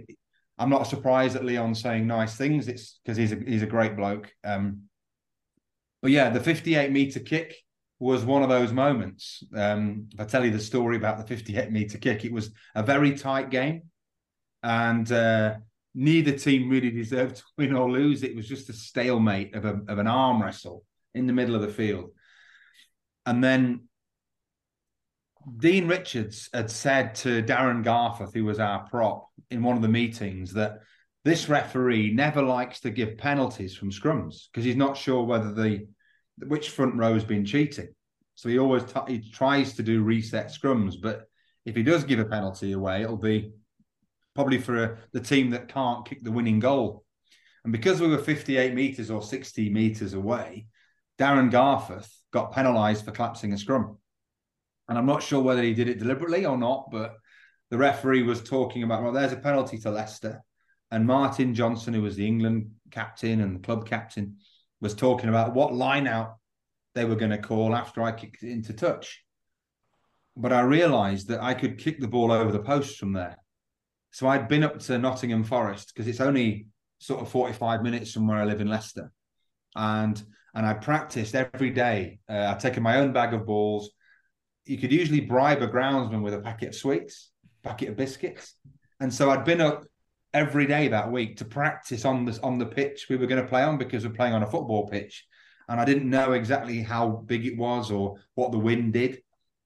Speaker 8: I'm not surprised at Leon saying nice things. It's because he's a he's a great bloke. Um, but yeah, the 58 meter kick was one of those moments. Um, if I tell you the story about the 58 meter kick, it was a very tight game, and uh, neither team really deserved to win or lose. It was just a stalemate of a, of an arm wrestle in the middle of the field, and then Dean Richards had said to Darren Garforth, who was our prop in one of the meetings, that this referee never likes to give penalties from scrums because he's not sure whether the which front row has been cheating. So he always t- he tries to do reset scrums, but if he does give a penalty away, it'll be probably for a, the team that can't kick the winning goal. And because we were 58 meters or 60 meters away, Darren Garforth got penalised for collapsing a scrum. And I'm not sure whether he did it deliberately or not, but the referee was talking about, well, there's a penalty to Leicester. And Martin Johnson, who was the England captain and the club captain, was talking about what line out they were going to call after I kicked it into touch. But I realised that I could kick the ball over the post from there. So I'd been up to Nottingham Forest because it's only sort of 45 minutes from where I live in Leicester. And and I practiced every day. Uh, I'd taken my own bag of balls. You could usually bribe a groundsman with a packet of sweets, packet of biscuits. And so I'd been up every day that week to practice on this on the pitch we were going to play on because we're playing on a football pitch. And I didn't know exactly how big it was or what the wind did.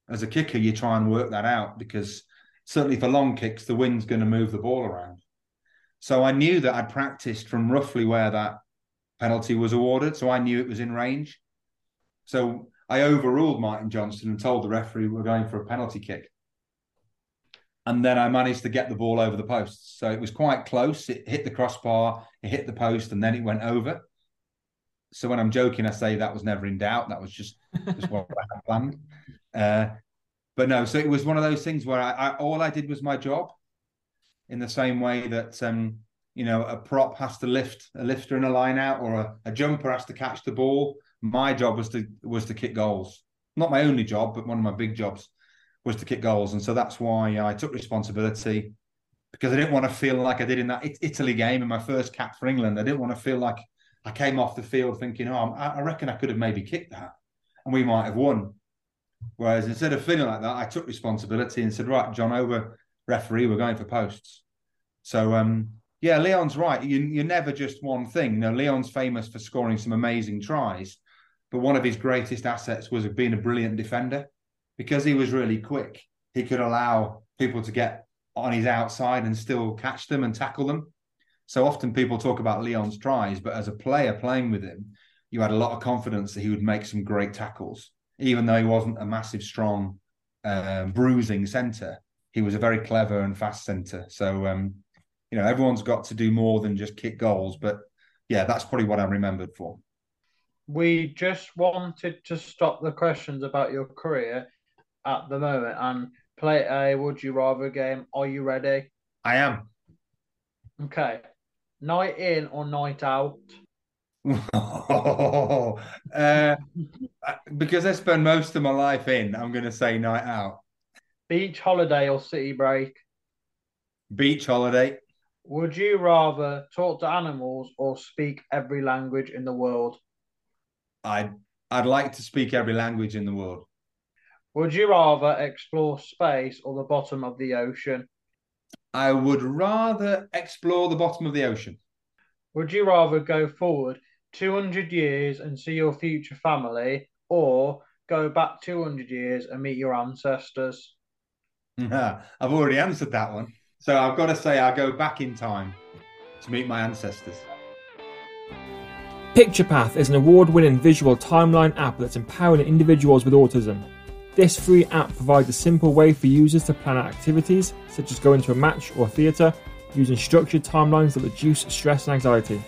Speaker 8: As a kicker, you try and work that out because certainly for long kicks, the wind's going to move the ball around. So I knew that I'd practiced from roughly where that penalty was awarded. So I knew it was in range. So I overruled Martin Johnson and told the referee we're going for a penalty kick. And then I managed to get the ball over the post. So it was quite close. It hit the crossbar, it hit the post, and then it went over. So when I'm joking, I say that was never in doubt. That was just, just what I had planned. Uh, but no, so it was one of those things where I, I, all I did was my job, in the same way that um, you know a prop has to lift a lifter in a line out or a, a jumper has to catch the ball. My job was to was to kick goals. Not my only job, but one of my big jobs was to kick goals, and so that's why I took responsibility because I didn't want to feel like I did in that Italy game in my first cap for England. I didn't want to feel like I came off the field thinking, "Oh, I reckon I could have maybe kicked that, and we might have won." Whereas instead of feeling like that, I took responsibility and said, right, John, over referee, we're going for posts. So, um, yeah, Leon's right. You, you're never just one thing. You know, Leon's famous for scoring some amazing tries, but one of his greatest assets was being a brilliant defender because he was really quick. He could allow people to get on his outside and still catch them and tackle them. So often people talk about Leon's tries, but as a player playing with him, you had a lot of confidence that he would make some great tackles even though he wasn't a massive, strong, uh, bruising centre, he was a very clever and fast centre. So, um, you know, everyone's got to do more than just kick goals. But yeah, that's probably what I'm remembered for.
Speaker 7: We just wanted to stop the questions about your career at the moment and play a Would You Rather game. Are you ready?
Speaker 8: I am.
Speaker 7: Okay. Night in or night out?
Speaker 8: uh, because I spend most of my life in, I'm going to say night out.
Speaker 7: Beach holiday or city break?
Speaker 8: Beach holiday.
Speaker 7: Would you rather talk to animals or speak every language in the world?
Speaker 8: I'd I'd like to speak every language in the world.
Speaker 7: Would you rather explore space or the bottom of the ocean?
Speaker 8: I would rather explore the bottom of the ocean.
Speaker 7: Would you rather go forward 200 years and see your future family, or go back 200 years and meet your ancestors?
Speaker 8: I've already answered that one. So I've got to say, I go back in time to meet my ancestors.
Speaker 6: PicturePath is an award winning visual timeline app that's empowering individuals with autism. This free app provides a simple way for users to plan out activities, such as going to a match or theatre, using structured timelines that reduce stress and anxiety.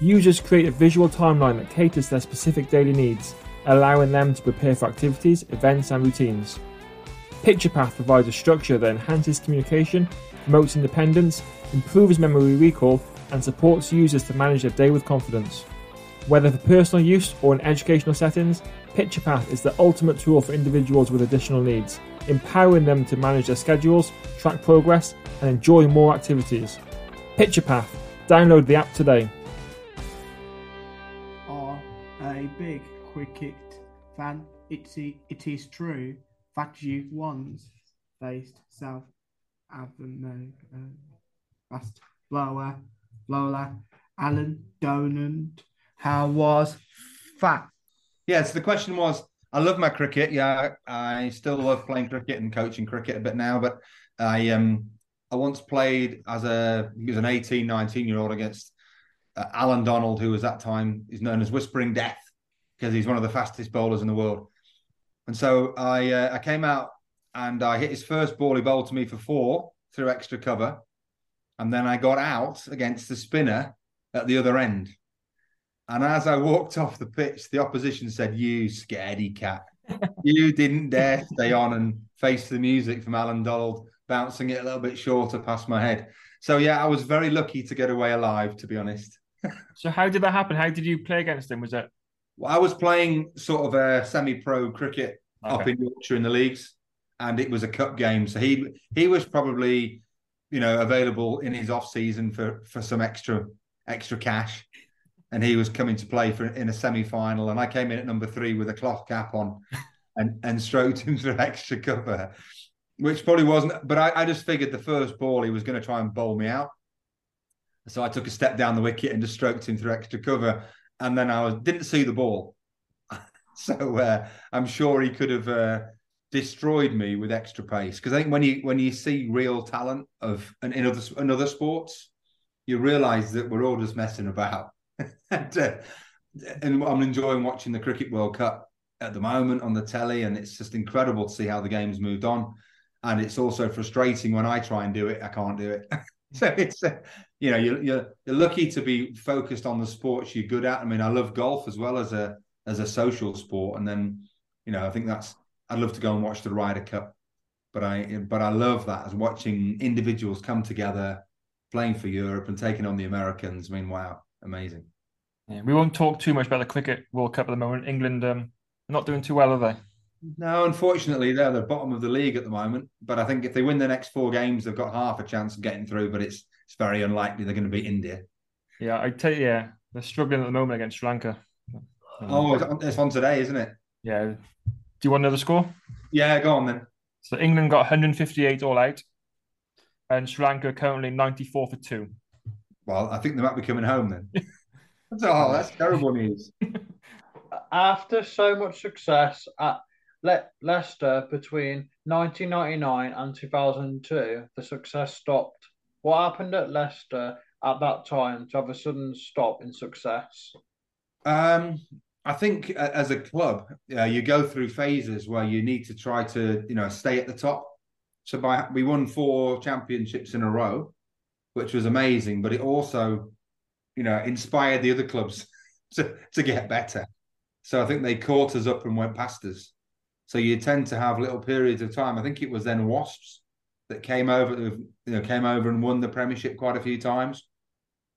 Speaker 6: Users create a visual timeline that caters to their specific daily needs, allowing them to prepare for activities, events, and routines. PicturePath provides a structure that enhances communication, promotes independence, improves memory recall, and supports users to manage their day with confidence. Whether for personal use or in educational settings, PicturePath is the ultimate tool for individuals with additional needs, empowering them to manage their schedules, track progress, and enjoy more activities. PicturePath. Download the app today.
Speaker 9: a big cricket fan, it's, it is true that you once faced South African uh, fast blower, blower, Allan Donald. How was that?
Speaker 8: Yeah, so the question was I love my cricket. Yeah, I still love playing cricket and coaching cricket a bit now, but I um I once played as a was an 18, 19 year old against uh, Allan Donald, who was that time is known as Whispering Death because he's one of the fastest bowlers in the world. And so I uh, I came out and I hit his first ball. He bowled to me for four through extra cover, and then I got out against the spinner at the other end. And as I walked off the pitch, the opposition said, "You scaredy cat, you didn't dare stay on and face the music from Allan Donald, bouncing it a little bit shorter past my head." So yeah, I was very lucky to get away alive, to be honest.
Speaker 6: So how did that happen? How did you play against him? Was it?
Speaker 8: Well, I was playing sort of a semi-pro cricket up in Yorkshire in the leagues, and it was a cup game. So he he was probably, you know, available in his off season for for some extra extra cash, and he was coming to play for in a semi-final, and I came in at number three with a cloth cap on, and and stroked him for extra cover, which probably wasn't. But I, I just figured the first ball he was going to try and bowl me out. So I took a step down the wicket and just stroked him through extra cover, and then I was, didn't see the ball. So uh, I'm sure he could have uh, destroyed me with extra pace. Because I think when you when you see real talent of in, in other in other sports, you realise that we're all just messing about. And, uh, and I'm enjoying watching the Cricket World Cup at the moment on the telly, and it's just incredible to see how the game's moved on. And it's also frustrating when I try and do it, I can't do it. so it's uh, you know you're, you're you're lucky to be focused on the sports you're good at. I mean, I love golf as well as a as a social sport, and then you know I think that's I'd love to go and watch the Ryder Cup, but I but I love that as watching individuals come together, playing for Europe and taking on the Americans. I mean, wow, amazing.
Speaker 6: Yeah, we won't talk too much about the cricket World Cup at the moment. England um, not doing too well, are they?
Speaker 8: No, unfortunately, they're at the bottom of the league at the moment. But I think if they win the next four games, they've got half a chance of getting through. But it's it's very unlikely they're going to beat India.
Speaker 6: Yeah, I tell you, yeah, they're struggling at the moment against Sri Lanka.
Speaker 8: Oh, it's on, it's on today, isn't it?
Speaker 6: Yeah. Do you want another score?
Speaker 8: Yeah, go on then.
Speaker 6: So England got 158 all out, and Sri Lanka currently 94 for two.
Speaker 8: Well, I think they might be coming home then. oh, that's terrible news.
Speaker 7: After so much success at Le- Leicester between 1999 and 2002, the success stopped. What happened at Leicester at that time to have a sudden stop in success?
Speaker 8: Um, I think as a club, uh, you go through phases where you need to try to, you know, stay at the top. So by we won four championships in a row, which was amazing, but it also, you know, inspired the other clubs to to get better. So I think they caught us up and went past us. So you tend to have little periods of time. I think it was then Wasps that came over, you know, came over and won the Premiership quite a few times,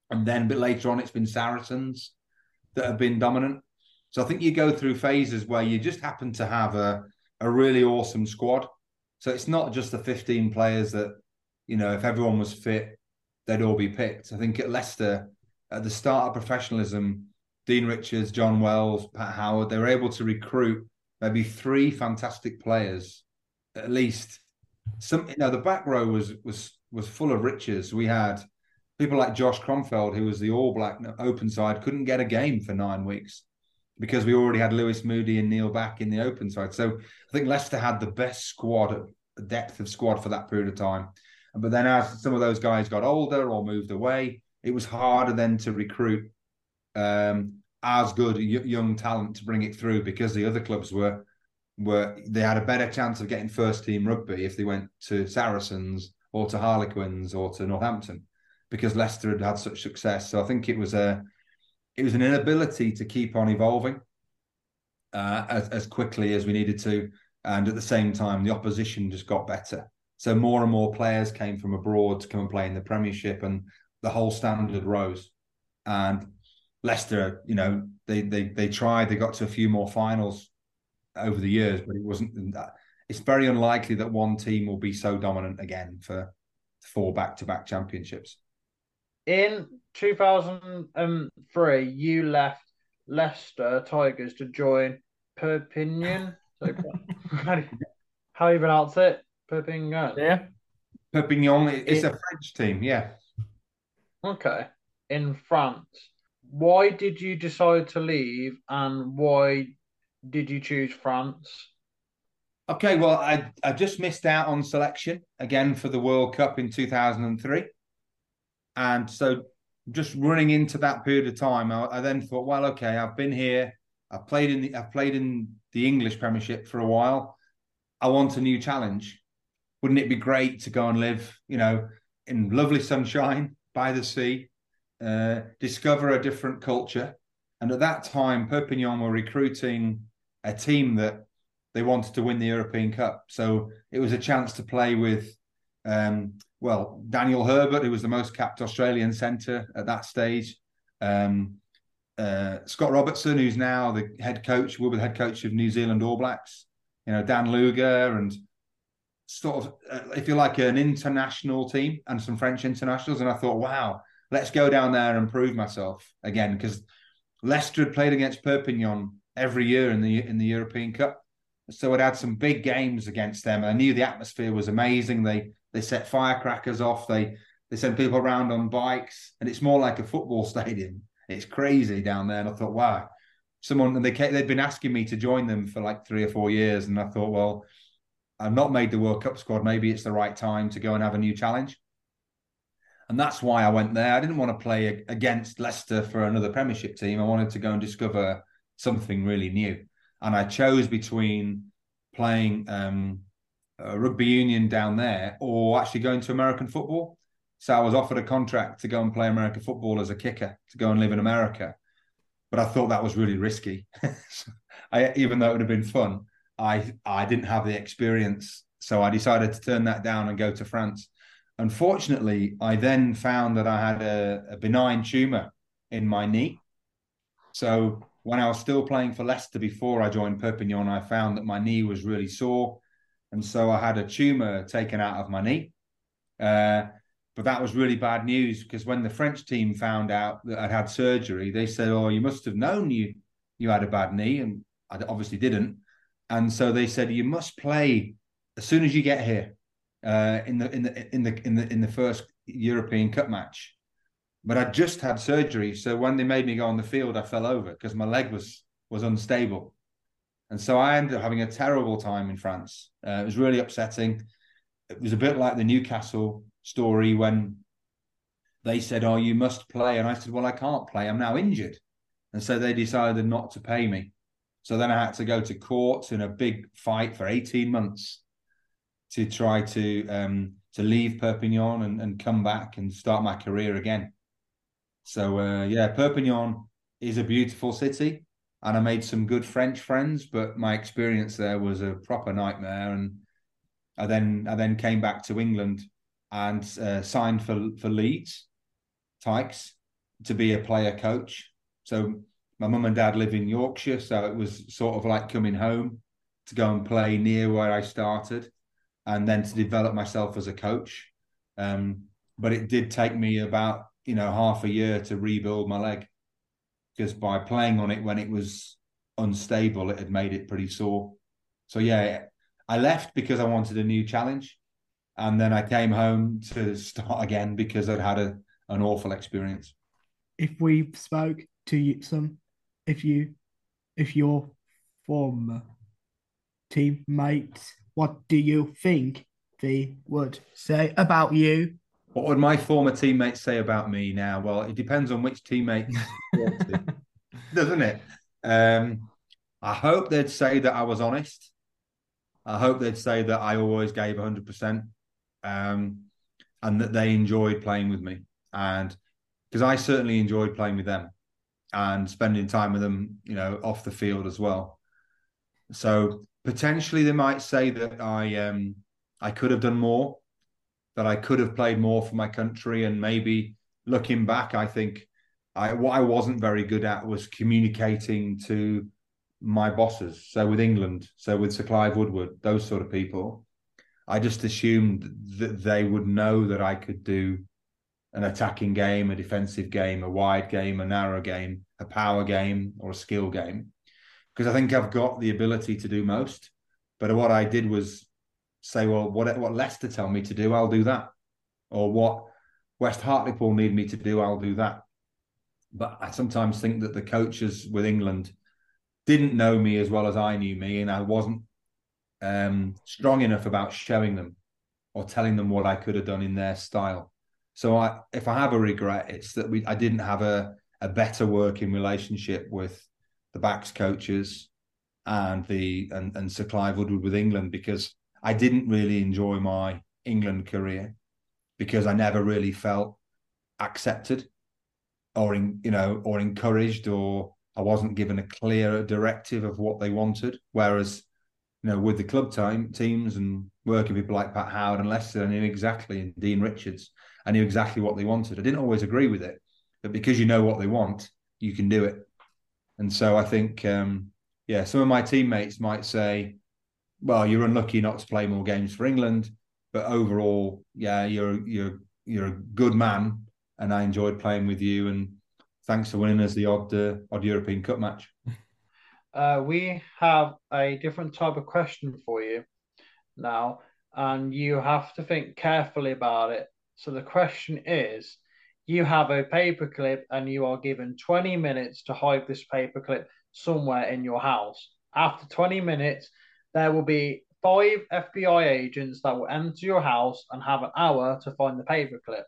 Speaker 8: and then a bit later on, it's been Saracens that have been dominant. So I think you go through phases where you just happen to have a a really awesome squad. So it's not just the 15 players that, you know, if everyone was fit, they'd all be picked. I think at Leicester, at the start of professionalism, Dean Richards, John Wells, Pat Howard, they were able to recruit maybe three fantastic players, at least. Some, you know, the back row was was was full of riches. We had people like Josh Kronfeld, who was the All Black open side, couldn't get a game for nine weeks because we already had Lewis Moody and Neil Back in the open side. So I think Leicester had the best squad, depth of squad for that period of time. But then as some of those guys got older or moved away, it was harder then to recruit um, as good young talent to bring it through because the other clubs were were they had a better chance of getting first team rugby if they went to Saracens or to Harlequins or to Northampton because Leicester had had such success. So I think it was a it was an inability to keep on evolving uh, as as quickly as we needed to, and at the same time the opposition just got better. So more and more players came from abroad to come and play in the Premiership, and the whole standard rose. And Leicester, you know, they they they tried. They got to a few more finals over the years, but it wasn't that. It's very unlikely that one team will be so dominant again for four back-to-back championships.
Speaker 7: In 2003, you left Leicester Tigers to join Perpignan. So, how, do you, how do you pronounce it? Perpignan.
Speaker 6: Yeah.
Speaker 8: Perpignan. It's
Speaker 7: It-
Speaker 8: a French team. Yeah.
Speaker 7: Okay. In France. Why did you decide to leave and why did you choose France?
Speaker 8: Okay, well, I I just missed out on selection again for the World Cup in 2003. And so just running into that period of time, I, I then thought, well, okay, I've been here, I've played in the I've played in the English Premiership for a while. I want a new challenge. Wouldn't it be great to go and live, you know, in lovely sunshine by the sea, uh, discover a different culture? And at that time, Perpignan were recruiting a team that they wanted to win the European Cup. So it was a chance to play with, um, well, Daniel Herbert, who was the most capped Australian centre at that stage. Um, uh, Scott Robertson, who's now the head coach, will be the head coach of New Zealand All Blacks. You know, Dan Luger and sort of, uh, if you like, an international team and some French internationals. And I thought, wow, let's go down there and prove myself again because Leicester had played against Perpignan every year in the in the European Cup. So I'd had some big games against them. I knew the atmosphere was amazing. They they set firecrackers off. They they send people around on bikes, and it's more like a football stadium. It's crazy down there. And I thought, wow, someone and they they'd been asking me to join them for like three or four years, and I thought, well, I've not made the World Cup squad. Maybe it's the right time to go and have a new challenge. And that's why I went there. I didn't want to play against Leicester for another Premiership team. I wanted to go and discover something really new and I chose between playing um, rugby union down there or actually going to American football. So I was offered a contract to go and play American football as a kicker to go and live in America, but I thought that was really risky. I, even though it would have been fun, I I didn't have the experience, so I decided to turn that down and go to France. Unfortunately, I then found that I had a, a benign tumor in my knee. So when I was still playing for Leicester before I joined Perpignan, I found that my knee was really sore. And so I had a tumor taken out of my knee. Uh, but that was really bad news because when the French team found out that I'd had surgery, they said, "Oh, you must have known you you had a bad knee," and I obviously didn't. And so they said, "You must play as soon as you get here uh, in the in the in the in the in the first European Cup match." But I just had surgery, so when they made me go on the field, I fell over because my leg was was unstable, and so I ended up having a terrible time in France. Uh, it was really upsetting. It was a bit like the Newcastle story when they said, "Oh, you must play," and I said, "Well, I can't play. I'm now injured," and so they decided not to pay me. So then I had to go to court in a big fight for 18 months to try to um, to leave Perpignan and, and come back and start my career again. So uh, yeah, Perpignan is a beautiful city, and I made some good French friends. But my experience there was a proper nightmare, and I then I then came back to England and uh, signed for for Leeds, Tykes, to be a player coach. So my mum and dad live in Yorkshire, so it was sort of like coming home to go and play near where I started, and then to develop myself as a coach. Um, but it did take me about you know half a year to rebuild my leg because by playing on it when it was unstable, it had made it pretty sore. So yeah, I left because I wanted a new challenge, and then I came home to start again because I'd had a, an awful experience.
Speaker 9: If we spoke to you, some, if you, if your former teammates, what do you think they would say about you
Speaker 8: what would my former teammates say about me now? Well, it depends on which teammate, doesn't it? Um, I hope they'd say that I was honest. I hope they'd say that I always gave 100% um, and that they enjoyed playing with me. And because I certainly enjoyed playing with them and spending time with them, you know, off the field as well. So potentially they might say that I um, I could have done more that I could have played more for my country. And maybe looking back, I think I, what I wasn't very good at was communicating to my bosses. So with England, so with Sir Clive Woodward, those sort of people, I just assumed that they would know that I could do an attacking game, a defensive game, a wide game, a narrow game, a power game, or a skill game. Because I think I've got the ability to do most. But what I did was say, well, what what Leicester tell me to do, I'll do that, or what West Hartlepool need me to do, I'll do that. But I sometimes think that the coaches with England didn't know me as well as I knew me, and I wasn't um, strong enough about showing them or telling them what I could have done in their style. So I, if I have a regret, it's that we I didn't have a a better working relationship with the backs coaches and the and, and Sir Clive Woodward with England because I didn't really enjoy my England career because I never really felt accepted or in, you know or encouraged or I wasn't given a clear directive of what they wanted. Whereas, you know, with the club time teams and working people like Pat Howard and Leicester, I knew exactly and Dean Richards, I knew exactly what they wanted. I didn't always agree with it, but because you know what they want, you can do it. And so I think, um, yeah, some of my teammates might say, "Well, you're unlucky not to play more games for England," but overall, yeah, you're you're you're a good man, and I enjoyed playing with you. And thanks for winning us the odd uh, odd European Cup match.
Speaker 7: Uh, we have a different type of question for you now, and you have to think carefully about it. So the question is you have a paperclip and you are given 20 minutes to hide this paperclip somewhere in your house. After 20 minutes, there will be five FBI agents that will enter your house and have an hour to find the paperclip.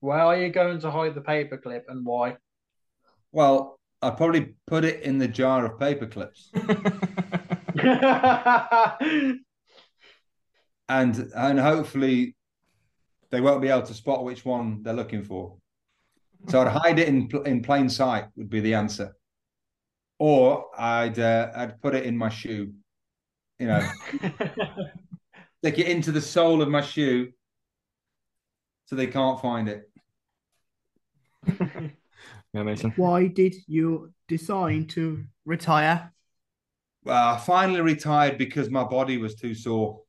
Speaker 7: Where are you going to hide the paperclip and why?
Speaker 8: Well, I'd probably put it in the jar of paperclips. and and hopefully they won't be able to spot which one they're looking for. So I'd hide it in in plain sight would be the answer, or I'd uh, I'd put it in my shoe, you know, stick it into the sole of my shoe, so they can't find it.
Speaker 6: yeah, Mason.
Speaker 9: Why did you decide to retire?
Speaker 8: Well, I finally retired because my body was too sore.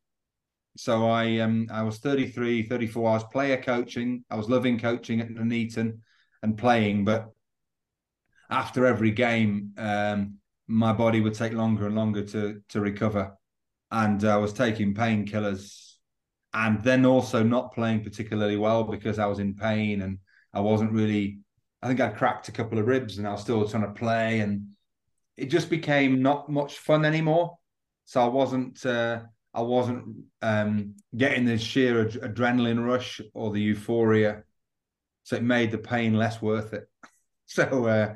Speaker 8: So I um I was 33, 34. I was player coaching. I was loving coaching at Nuneaton and playing, but after every game, um, my body would take longer and longer to to recover, and I was taking painkillers, and then also not playing particularly well because I was in pain and I wasn't really. I think I'd cracked a couple of ribs, and I was still trying to play, and it just became not much fun anymore. So I wasn't. Uh, I wasn't um, getting the sheer ad- adrenaline rush or the euphoria so it made the pain less worth it. So uh,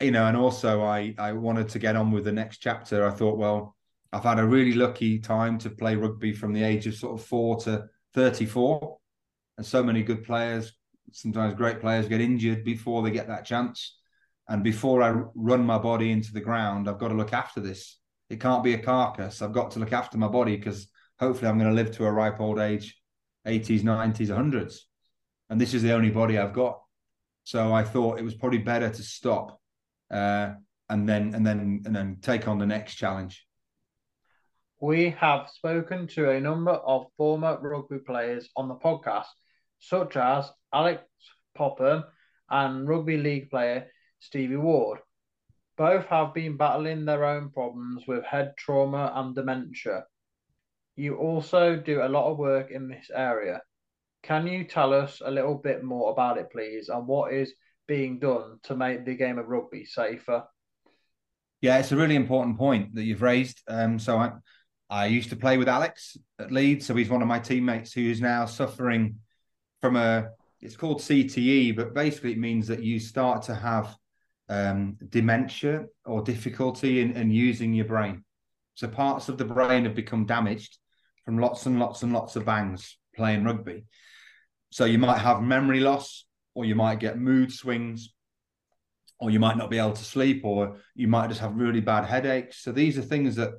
Speaker 8: you know, and also I I wanted to get on with the next chapter. I thought, well, I've had a really lucky time to play rugby from the age of sort of four to thirty four, and so many good players, sometimes great players, get injured before they get that chance. And before I run my body into the ground, I've got to look after this. It can't be a carcass. I've got to look after my body because hopefully I'm going to live to a ripe old age, 80s, 90s, 100s and this is the only body I've got. So I thought it was probably better to stop uh, and then and then and then take on the next challenge.
Speaker 7: We have spoken to a number of former rugby players on the podcast, such as Alex Popham and rugby league player Stevie Ward. Both have been battling their own problems with head trauma and dementia. You also do a lot of work in this area. Can you tell us a little bit more about it, please, and what is being done to make the game of rugby safer?
Speaker 8: Yeah, it's a really important point that you've raised. Um, so I, I used to play with Alex at Leeds, so he's one of my teammates who's now suffering from a. It's called CTE, but basically it means that you start to have um, dementia or difficulty in, in using your brain. So parts of the brain have become damaged from lots and lots and lots of bangs playing rugby. So you might have memory loss, or you might get mood swings, or you might not be able to sleep, or you might just have really bad headaches. So these are things that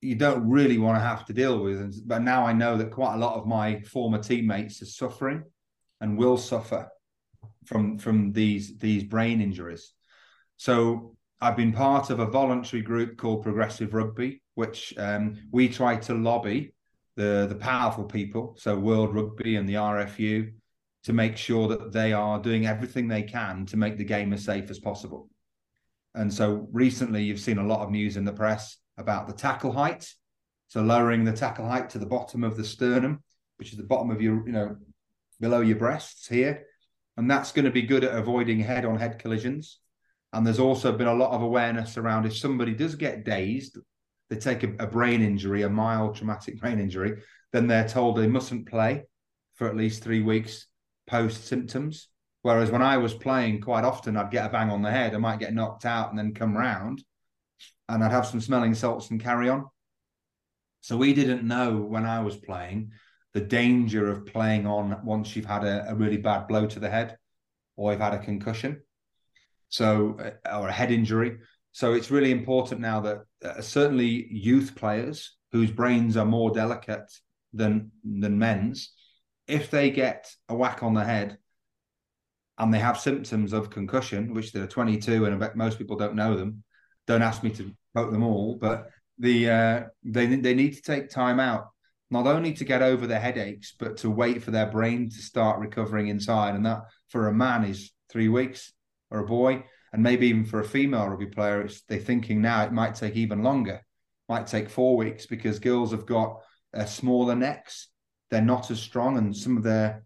Speaker 8: you don't really want to have to deal with. But now I know that quite a lot of my former teammates are suffering and will suffer from from these these brain injuries. So I've been part of a voluntary group called Progressive Rugby, which um, we try to lobby the the powerful people, so World Rugby and the RFU, to make sure that they are doing everything they can to make the game as safe as possible. And so recently, you've seen a lot of news in the press about the tackle height, so lowering the tackle height to the bottom of the sternum, which is the bottom of your, you know, below your breasts here, and that's going to be good at avoiding head-on-head collisions. And there's also been a lot of awareness around if somebody does get dazed they take a, a brain injury, a mild traumatic brain injury, then they're told they mustn't play for at least three weeks post symptoms. Whereas when I was playing, quite often I'd get a bang on the head, I might get knocked out and then come round, and I'd have some smelling salts and carry on. So we didn't know when I was playing the danger of playing on once you've had a, a really bad blow to the head or you've had a concussion, so uh, or a head injury. So it's really important now that uh, certainly youth players whose brains are more delicate than than men's, if they get a whack on the head and they have symptoms of concussion, which they're 22 and most people don't know them, don't ask me to quote them all, but the uh, they they need to take time out not only to get over the headaches, but to wait for their brain to start recovering inside. And that for a man is three weeks, or a boy, and maybe even for a female rugby player, it's they're thinking now it might take even longer, might take four weeks because girls have got uh, smaller necks, they're not as strong, and some of their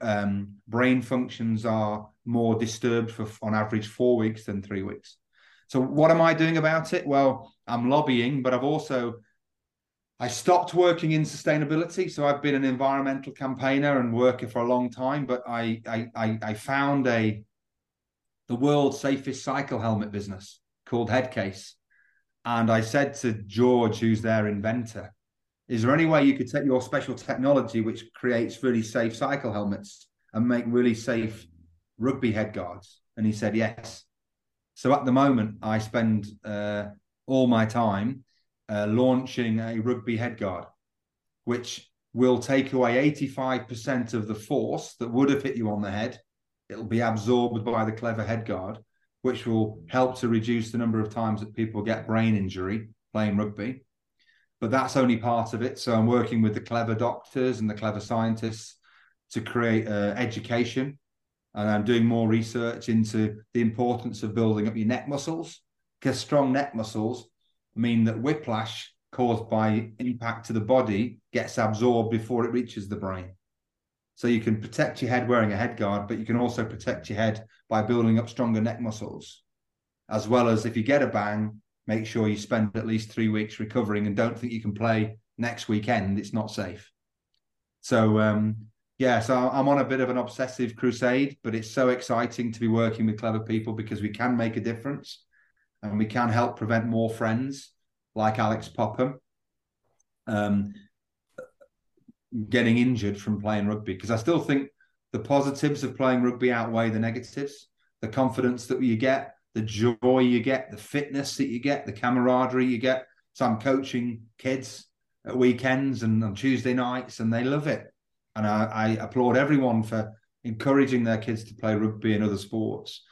Speaker 8: um, brain functions are more disturbed for on average four weeks than three weeks. So what am I doing about it? Well, I'm lobbying, but I've also I stopped working in sustainability, so I've been an environmental campaigner and worker for a long time. But I I I found a the world's safest cycle helmet business called Headcase, and I said to George, who's their inventor, "Is there any way you could take your special technology, which creates really safe cycle helmets, and make really safe rugby head guards?" And he said, "Yes." So at the moment, I spend uh, all my time uh, launching a rugby headguard, which will take away 85% of the force that would have hit you on the head. It'll be absorbed by the clever head guard, which will help to reduce the number of times that people get brain injury playing rugby. But that's only part of it. So I'm working with the clever doctors and the clever scientists to create uh, education. And I'm doing more research into the importance of building up your neck muscles because strong neck muscles mean that whiplash caused by impact to the body gets absorbed before it reaches the brain. So you can protect your head wearing a head guard, but you can also protect your head by building up stronger neck muscles. As well as if you get a bang, make sure you spend at least three weeks recovering and don't think you can play next weekend. It's not safe. So um, yeah, so I'm on a bit of an obsessive crusade, but it's so exciting to be working with clever people because we can make a difference and we can help prevent more friends like Alex Popham um, getting injured from playing rugby. Because I still think the positives of playing rugby outweigh the negatives. The confidence that you get, the joy you get, the fitness that you get, the camaraderie you get. So I'm coaching kids at weekends and on Tuesday nights, and they love it. And I, I applaud everyone for encouraging their kids to play rugby and other sports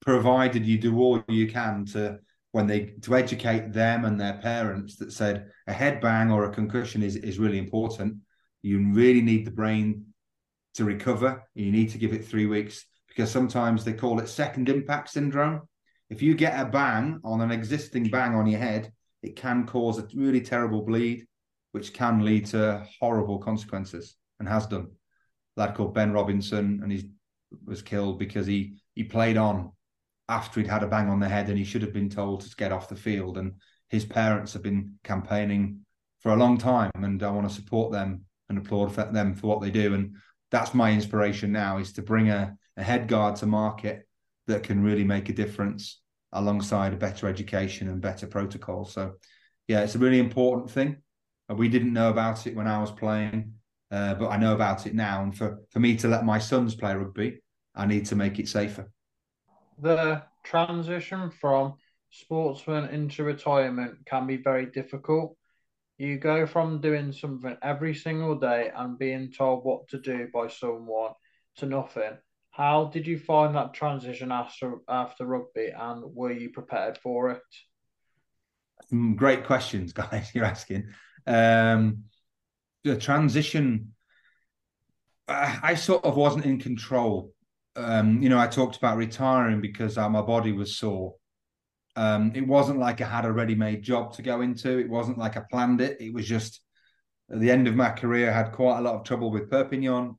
Speaker 8: provided you do all you can to when they to educate them and their parents that said a head bang or a concussion is is really important. You really need the brain to recover. You need to give it three weeks because sometimes they call it second impact syndrome. If you get a bang on an existing bang on your head, it can cause a really terrible bleed, which can lead to horrible consequences and has done. A lad called Ben Robinson, and he was killed because he he played on after he'd had a bang on the head and he should have been told to get off the field. And his parents have been campaigning for a long time, and I want to support them and applaud for them for what they do. And that's my inspiration now is to bring a, a head guard to market that can really make a difference alongside a better education and better protocol. So, yeah, it's a really important thing. We didn't know about it when I was playing, uh, but I know about it now. And for, for me to let my sons play rugby, I need to make it safer
Speaker 7: the transition from sportsman into retirement can be very difficult. You go from doing something every single day and being told what to do by someone to nothing. How did you find that transition after after rugby, and were you prepared for it?
Speaker 8: Mm, great questions, guys. You're asking. Um, the transition, I, I sort of wasn't in control um, you know, I talked about retiring because uh, my body was sore. Um, it wasn't like I had a ready-made job to go into. It wasn't like I planned it. It was just at the end of my career, I had quite a lot of trouble with Perpignan.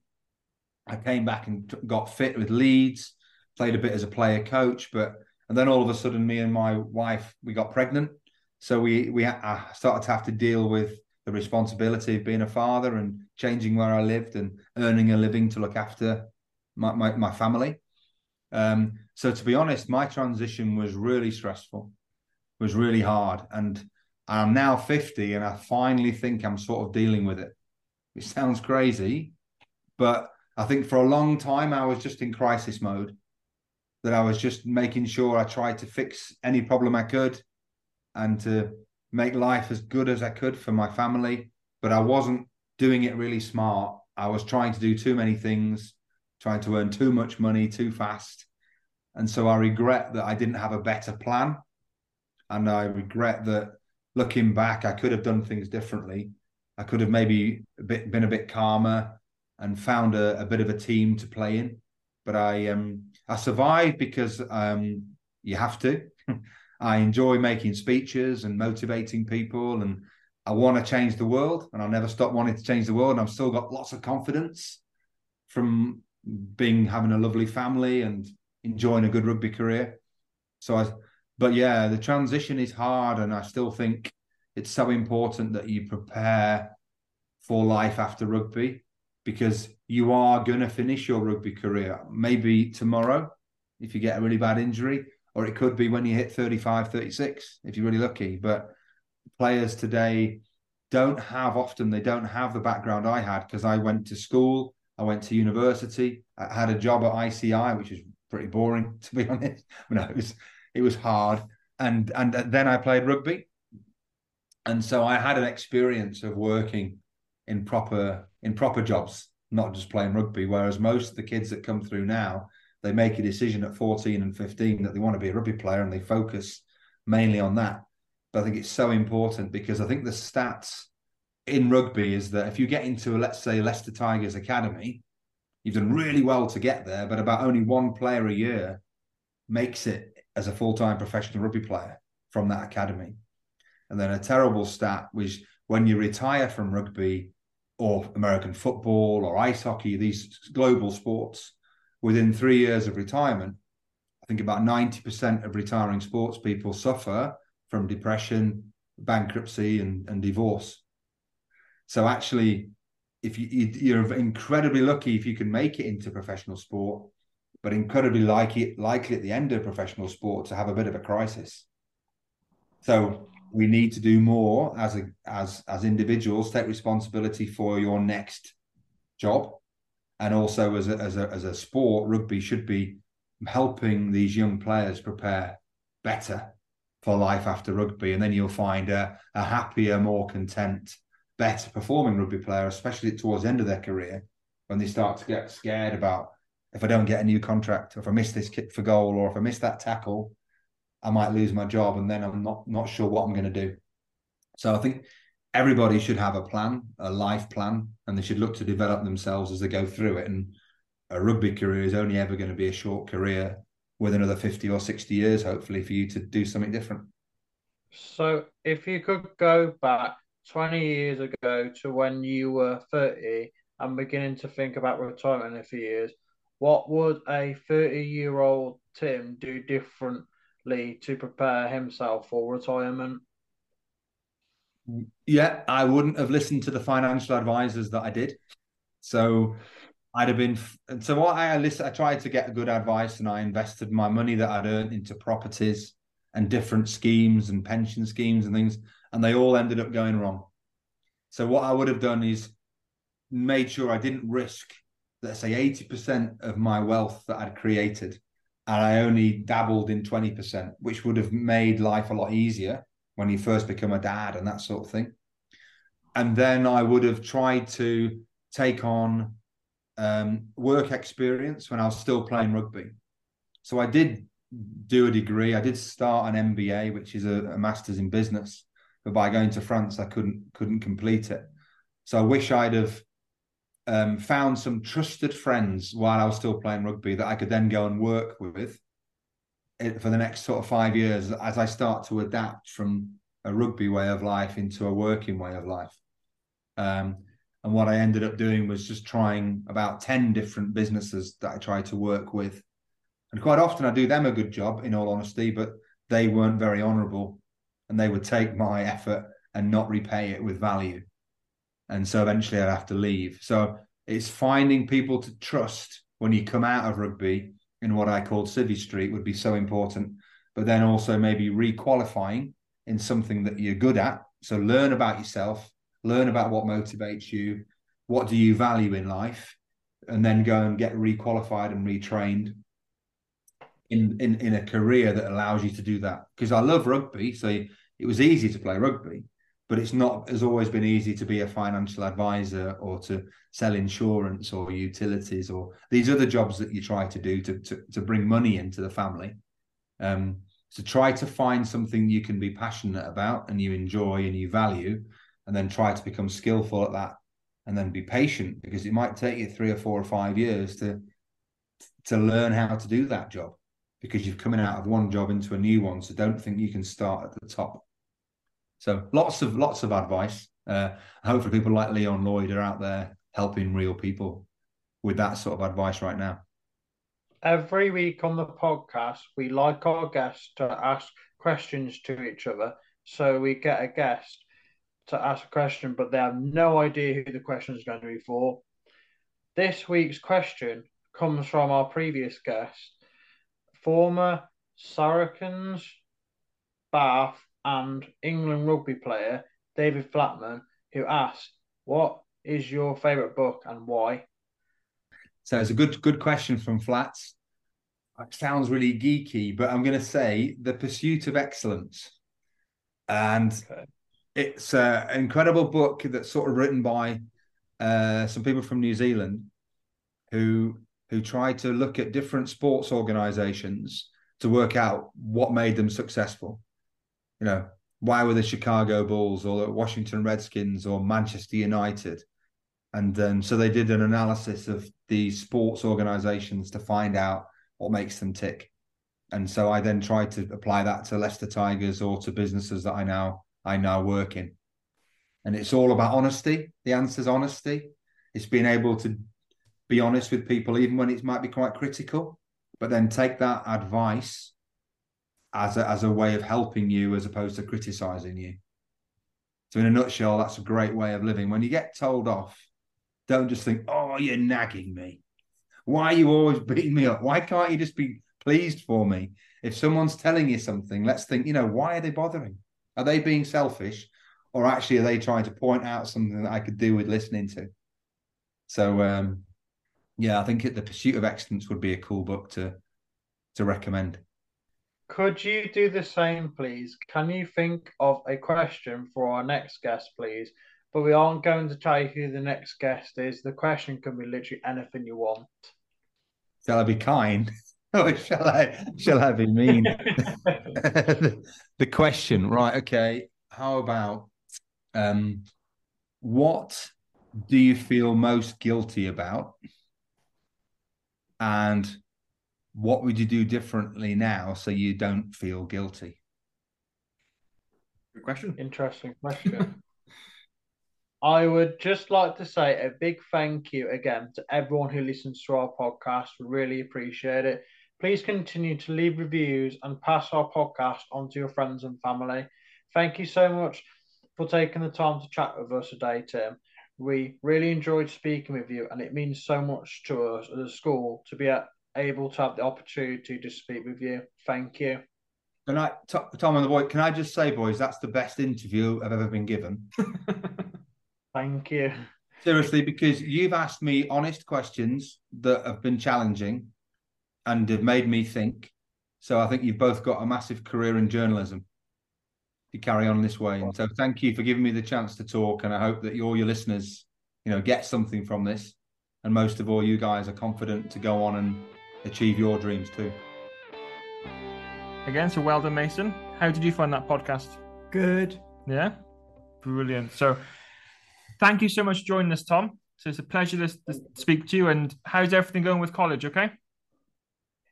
Speaker 8: I came back and t- got fit with Leeds, played a bit as a player coach, but and then all of a sudden, me and my wife we got pregnant. So we we I started to have to deal with the responsibility of being a father and changing where I lived and earning a living to look after my my, my family. Um, so to be honest, my transition was really stressful, was really hard, and I'm now 50, and I finally think I'm sort of dealing with it. It sounds crazy, but I think for a long time I was just in crisis mode. That I was just making sure I tried to fix any problem I could, and to make life as good as I could for my family. But I wasn't doing it really smart. I was trying to do too many things, trying to earn too much money too fast. And so I regret that I didn't have a better plan. And I regret that looking back, I could have done things differently. I could have maybe a bit, been a bit calmer and found a, a bit of a team to play in. But I um I survived because um you have to. I enjoy making speeches and motivating people, and I want to change the world, and I'll never stop wanting to change the world. And I've still got lots of confidence from being having a lovely family and enjoying a good rugby career. So I, but yeah, the transition is hard, and I still think it's so important that you prepare for life after rugby because you are going to finish your rugby career maybe tomorrow if you get a really bad injury or it could be when you hit 35, 36, if you're really lucky. But players today don't have often, they don't have the background I had because I went to school, I went to university, I had a job at ICI, which is pretty boring, to be honest. No, it was, it was hard. And, and then I played rugby. And so I had an experience of working in proper in proper jobs, not just playing rugby. Whereas most of the kids that come through now, they make a decision at 14 and 15 that they want to be a rugby player and they focus mainly on that. But I think it's so important because I think the stats in rugby is that if you get into, let's say, Leicester Tigers Academy, you've done really well to get there, but about only one player a year makes it as a full time professional rugby player from that academy. And then a terrible stat was when you retire from rugby or American football or ice hockey, these global sports, within three years of retirement, I think about 90% of retiring sports people suffer from depression, bankruptcy, and, and divorce. So actually, if you, you're incredibly lucky if you can make it into professional sport, but incredibly likely, likely at the end of professional sport to have a bit of a crisis. So we need to do more as a as as individuals, take responsibility for your next job, and also as a, as a as a sport, rugby should be helping these young players prepare better for life after rugby, and then you'll find a, a happier, more content, better performing rugby player, especially towards the end of their career, when they start to get scared about if I don't get a new contract, or if I miss this kick for goal, or if I miss that tackle, I might lose my job, and then I'm not not sure what I'm going to do. So I think everybody should have a plan, a life plan, and they should look to develop themselves as they go through it. And a rugby career is only ever going to be a short career with another 50 or 60 years, hopefully, for you to do something different.
Speaker 7: So, if you could go back 20 years ago to when you were 30 and beginning to think about retirement in a few years, what would a 30 year old Tim do differently to prepare himself for retirement?
Speaker 8: Yeah, I wouldn't have listened to the financial advisors that I did. So I'd have been. So what I listened, I tried to get good advice, and I invested my money that I'd earned into properties and different schemes and pension schemes and things, and they all ended up going wrong. So what I would have done is made sure I didn't risk, let's say, eighty percent of my wealth that I'd created, and I only dabbled in twenty percent, which would have made life a lot easier when you first become a dad and that sort of thing. And then I would have tried to take on um, work experience when I was still playing rugby. So I did do a degree. I did start an MBA, which is a, a master's in business, but by going to France, I couldn't couldn't complete it. So I wish I'd have um, found some trusted friends while I was still playing rugby that I could then go and work with for the next sort of five years as I start to adapt from a rugby way of life into a working way of life. Um, and what I ended up doing was just trying about 10 different businesses that I tried to work with. And quite often I do them a good job, in all honesty, but they weren't very honorable and they would take my effort and not repay it with value. And so eventually I'd have to leave. So it's finding people to trust when you come out of rugby in what I called Civvy Street would be so important. But then also maybe requalifying in something that you're good at. So learn about yourself, learn about what motivates you, what do you value in life, and then go and get requalified and retrained in, in, in a career that allows you to do that. Because I love rugby, so it was easy to play rugby, but it's not has always been easy to be a financial advisor or to sell insurance or utilities or these other jobs that you try to do to to, to bring money into the family. Um, so try to find something you can be passionate about and you enjoy and you value, and then try to become skillful at that, and then be patient because it might take you three or four or five years to to learn how to do that job because you're coming out of one job into a new one. So don't think you can start at the top. So lots of lots of advice. Uh, hopefully, people like Leon Lloyd are out there helping real people with that sort of advice right now.
Speaker 7: Every week on the podcast, we like our guests to ask questions to each other. So we get a guest to ask a question, but they have no idea who the question is going to be for. This week's question comes from our previous guest, former Saracens, Bath, and England rugby player David Flatman, who asked, "What is your favourite book and why?"
Speaker 8: So it's a good good question from Flats. It sounds really geeky, but I'm going to say The Pursuit of Excellence, and okay. it's an incredible book that's sort of written by uh, some people from New Zealand who who try to look at different sports organizations to work out what made them successful. You know, why were the Chicago Bulls or the Washington Redskins or Manchester United? And then so they did an analysis of these sports organizations to find out what makes them tick. And so I then tried to apply that to Leicester Tigers or to businesses that I now I now work in. And it's all about honesty. The answer is honesty. It's being able to be honest with people, even when it might be quite critical, but then take that advice as a, as a way of helping you as opposed to criticizing you. So, in a nutshell, that's a great way of living. When you get told off, don't just think, oh, you're nagging me. Why are you always beating me up? Why can't you just be pleased for me? If someone's telling you something, let's think, you know, why are they bothering? Are they being selfish? Or actually, are they trying to point out something that I could do with listening to? So, um, yeah, I think the pursuit of excellence would be a cool book to to recommend.
Speaker 7: Could you do the same, please? Can you think of a question for our next guest, please? But we aren't going to tell you who the next guest is. The question can be literally anything you want.
Speaker 8: Shall I be kind? or shall I shall I be mean? the, the question, right? Okay. How about um, what do you feel most guilty about? And what would you do differently now so you don't feel guilty?
Speaker 6: Good question.
Speaker 7: Interesting question. I would just like to say a big thank you again to everyone who listens to our podcast. We really appreciate it. Please continue to leave reviews and pass our podcast on to your friends and family. Thank you so much for taking the time to chat with us today, Tim. We really enjoyed speaking with you, and it means so much to us as a school to be able to have the opportunity to speak with you. Thank you.
Speaker 8: Can I, Tom and the boy, can I just say, boys, that's the best interview I've ever been given.
Speaker 7: Thank you.
Speaker 8: Seriously, because you've asked me honest questions that have been challenging and have made me think. So I think you've both got a massive career in journalism to carry on this way. And so thank you for giving me the chance to talk. And I hope that all your listeners, you know, get something from this. And most of all, you guys are confident to go on and achieve your dreams too.
Speaker 6: Again, so well done, Mason. How did you find that podcast?
Speaker 9: Good.
Speaker 6: Yeah, brilliant. So, thank you so much for joining us, Tom. So it's a pleasure to, to speak to you. And how's everything going with college? Okay.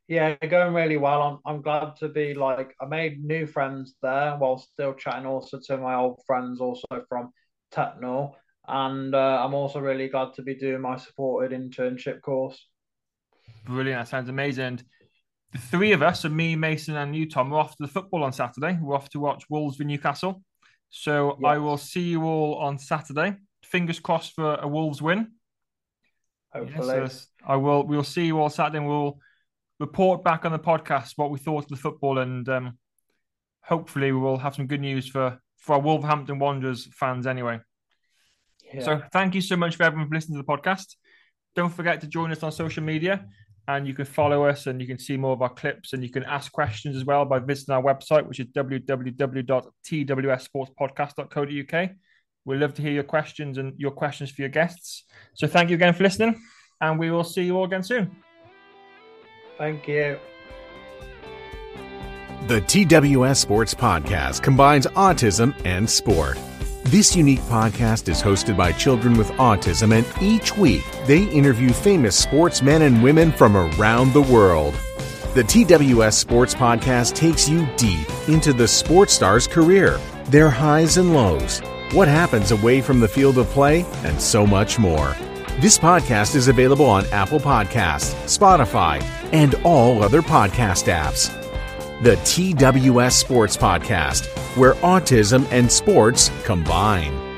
Speaker 7: Yeah, going really well. I'm I'm glad to be like I made new friends there while still chatting also to my old friends also from Techno, and uh, I'm also really glad to be doing my supported internship course.
Speaker 6: Brilliant! That sounds amazing. the three of us, so me, Mason, and you, Tom, we're off to the football on Saturday. We're off to watch Wolves v Newcastle. So I will see you all on Saturday. Fingers crossed for a Wolves win.
Speaker 7: Hopefully.
Speaker 6: Yes, I will. We'll see you all Saturday. and We'll report back on the podcast what we thought of the football, and um, hopefully we will have some good news for for our Wolverhampton Wanderers fans. Anyway,
Speaker 7: Yeah.
Speaker 6: so thank you so much for everyone for listening to the podcast. Don't forget to join us on social media, and you can follow us, and you can see more of our clips, and you can ask questions as well by visiting our website, which is www.twsportspodcast.co.uk. We'd love to hear your questions and your questions for your guests. So thank you again for listening, and we will see you all again soon.
Speaker 7: Thank you.
Speaker 10: The TWS Sports Podcast combines autism and sport. This unique podcast is hosted by children with autism, and each week they interview famous sportsmen and women from around the world. The TWS Sports Podcast takes you deep into the sports star's career, their highs and lows, what happens away from the field of play, and so much more. This podcast is available on Apple Podcasts, Spotify, and all other podcast apps. The TWS Sports Podcast, where autism and sports combine.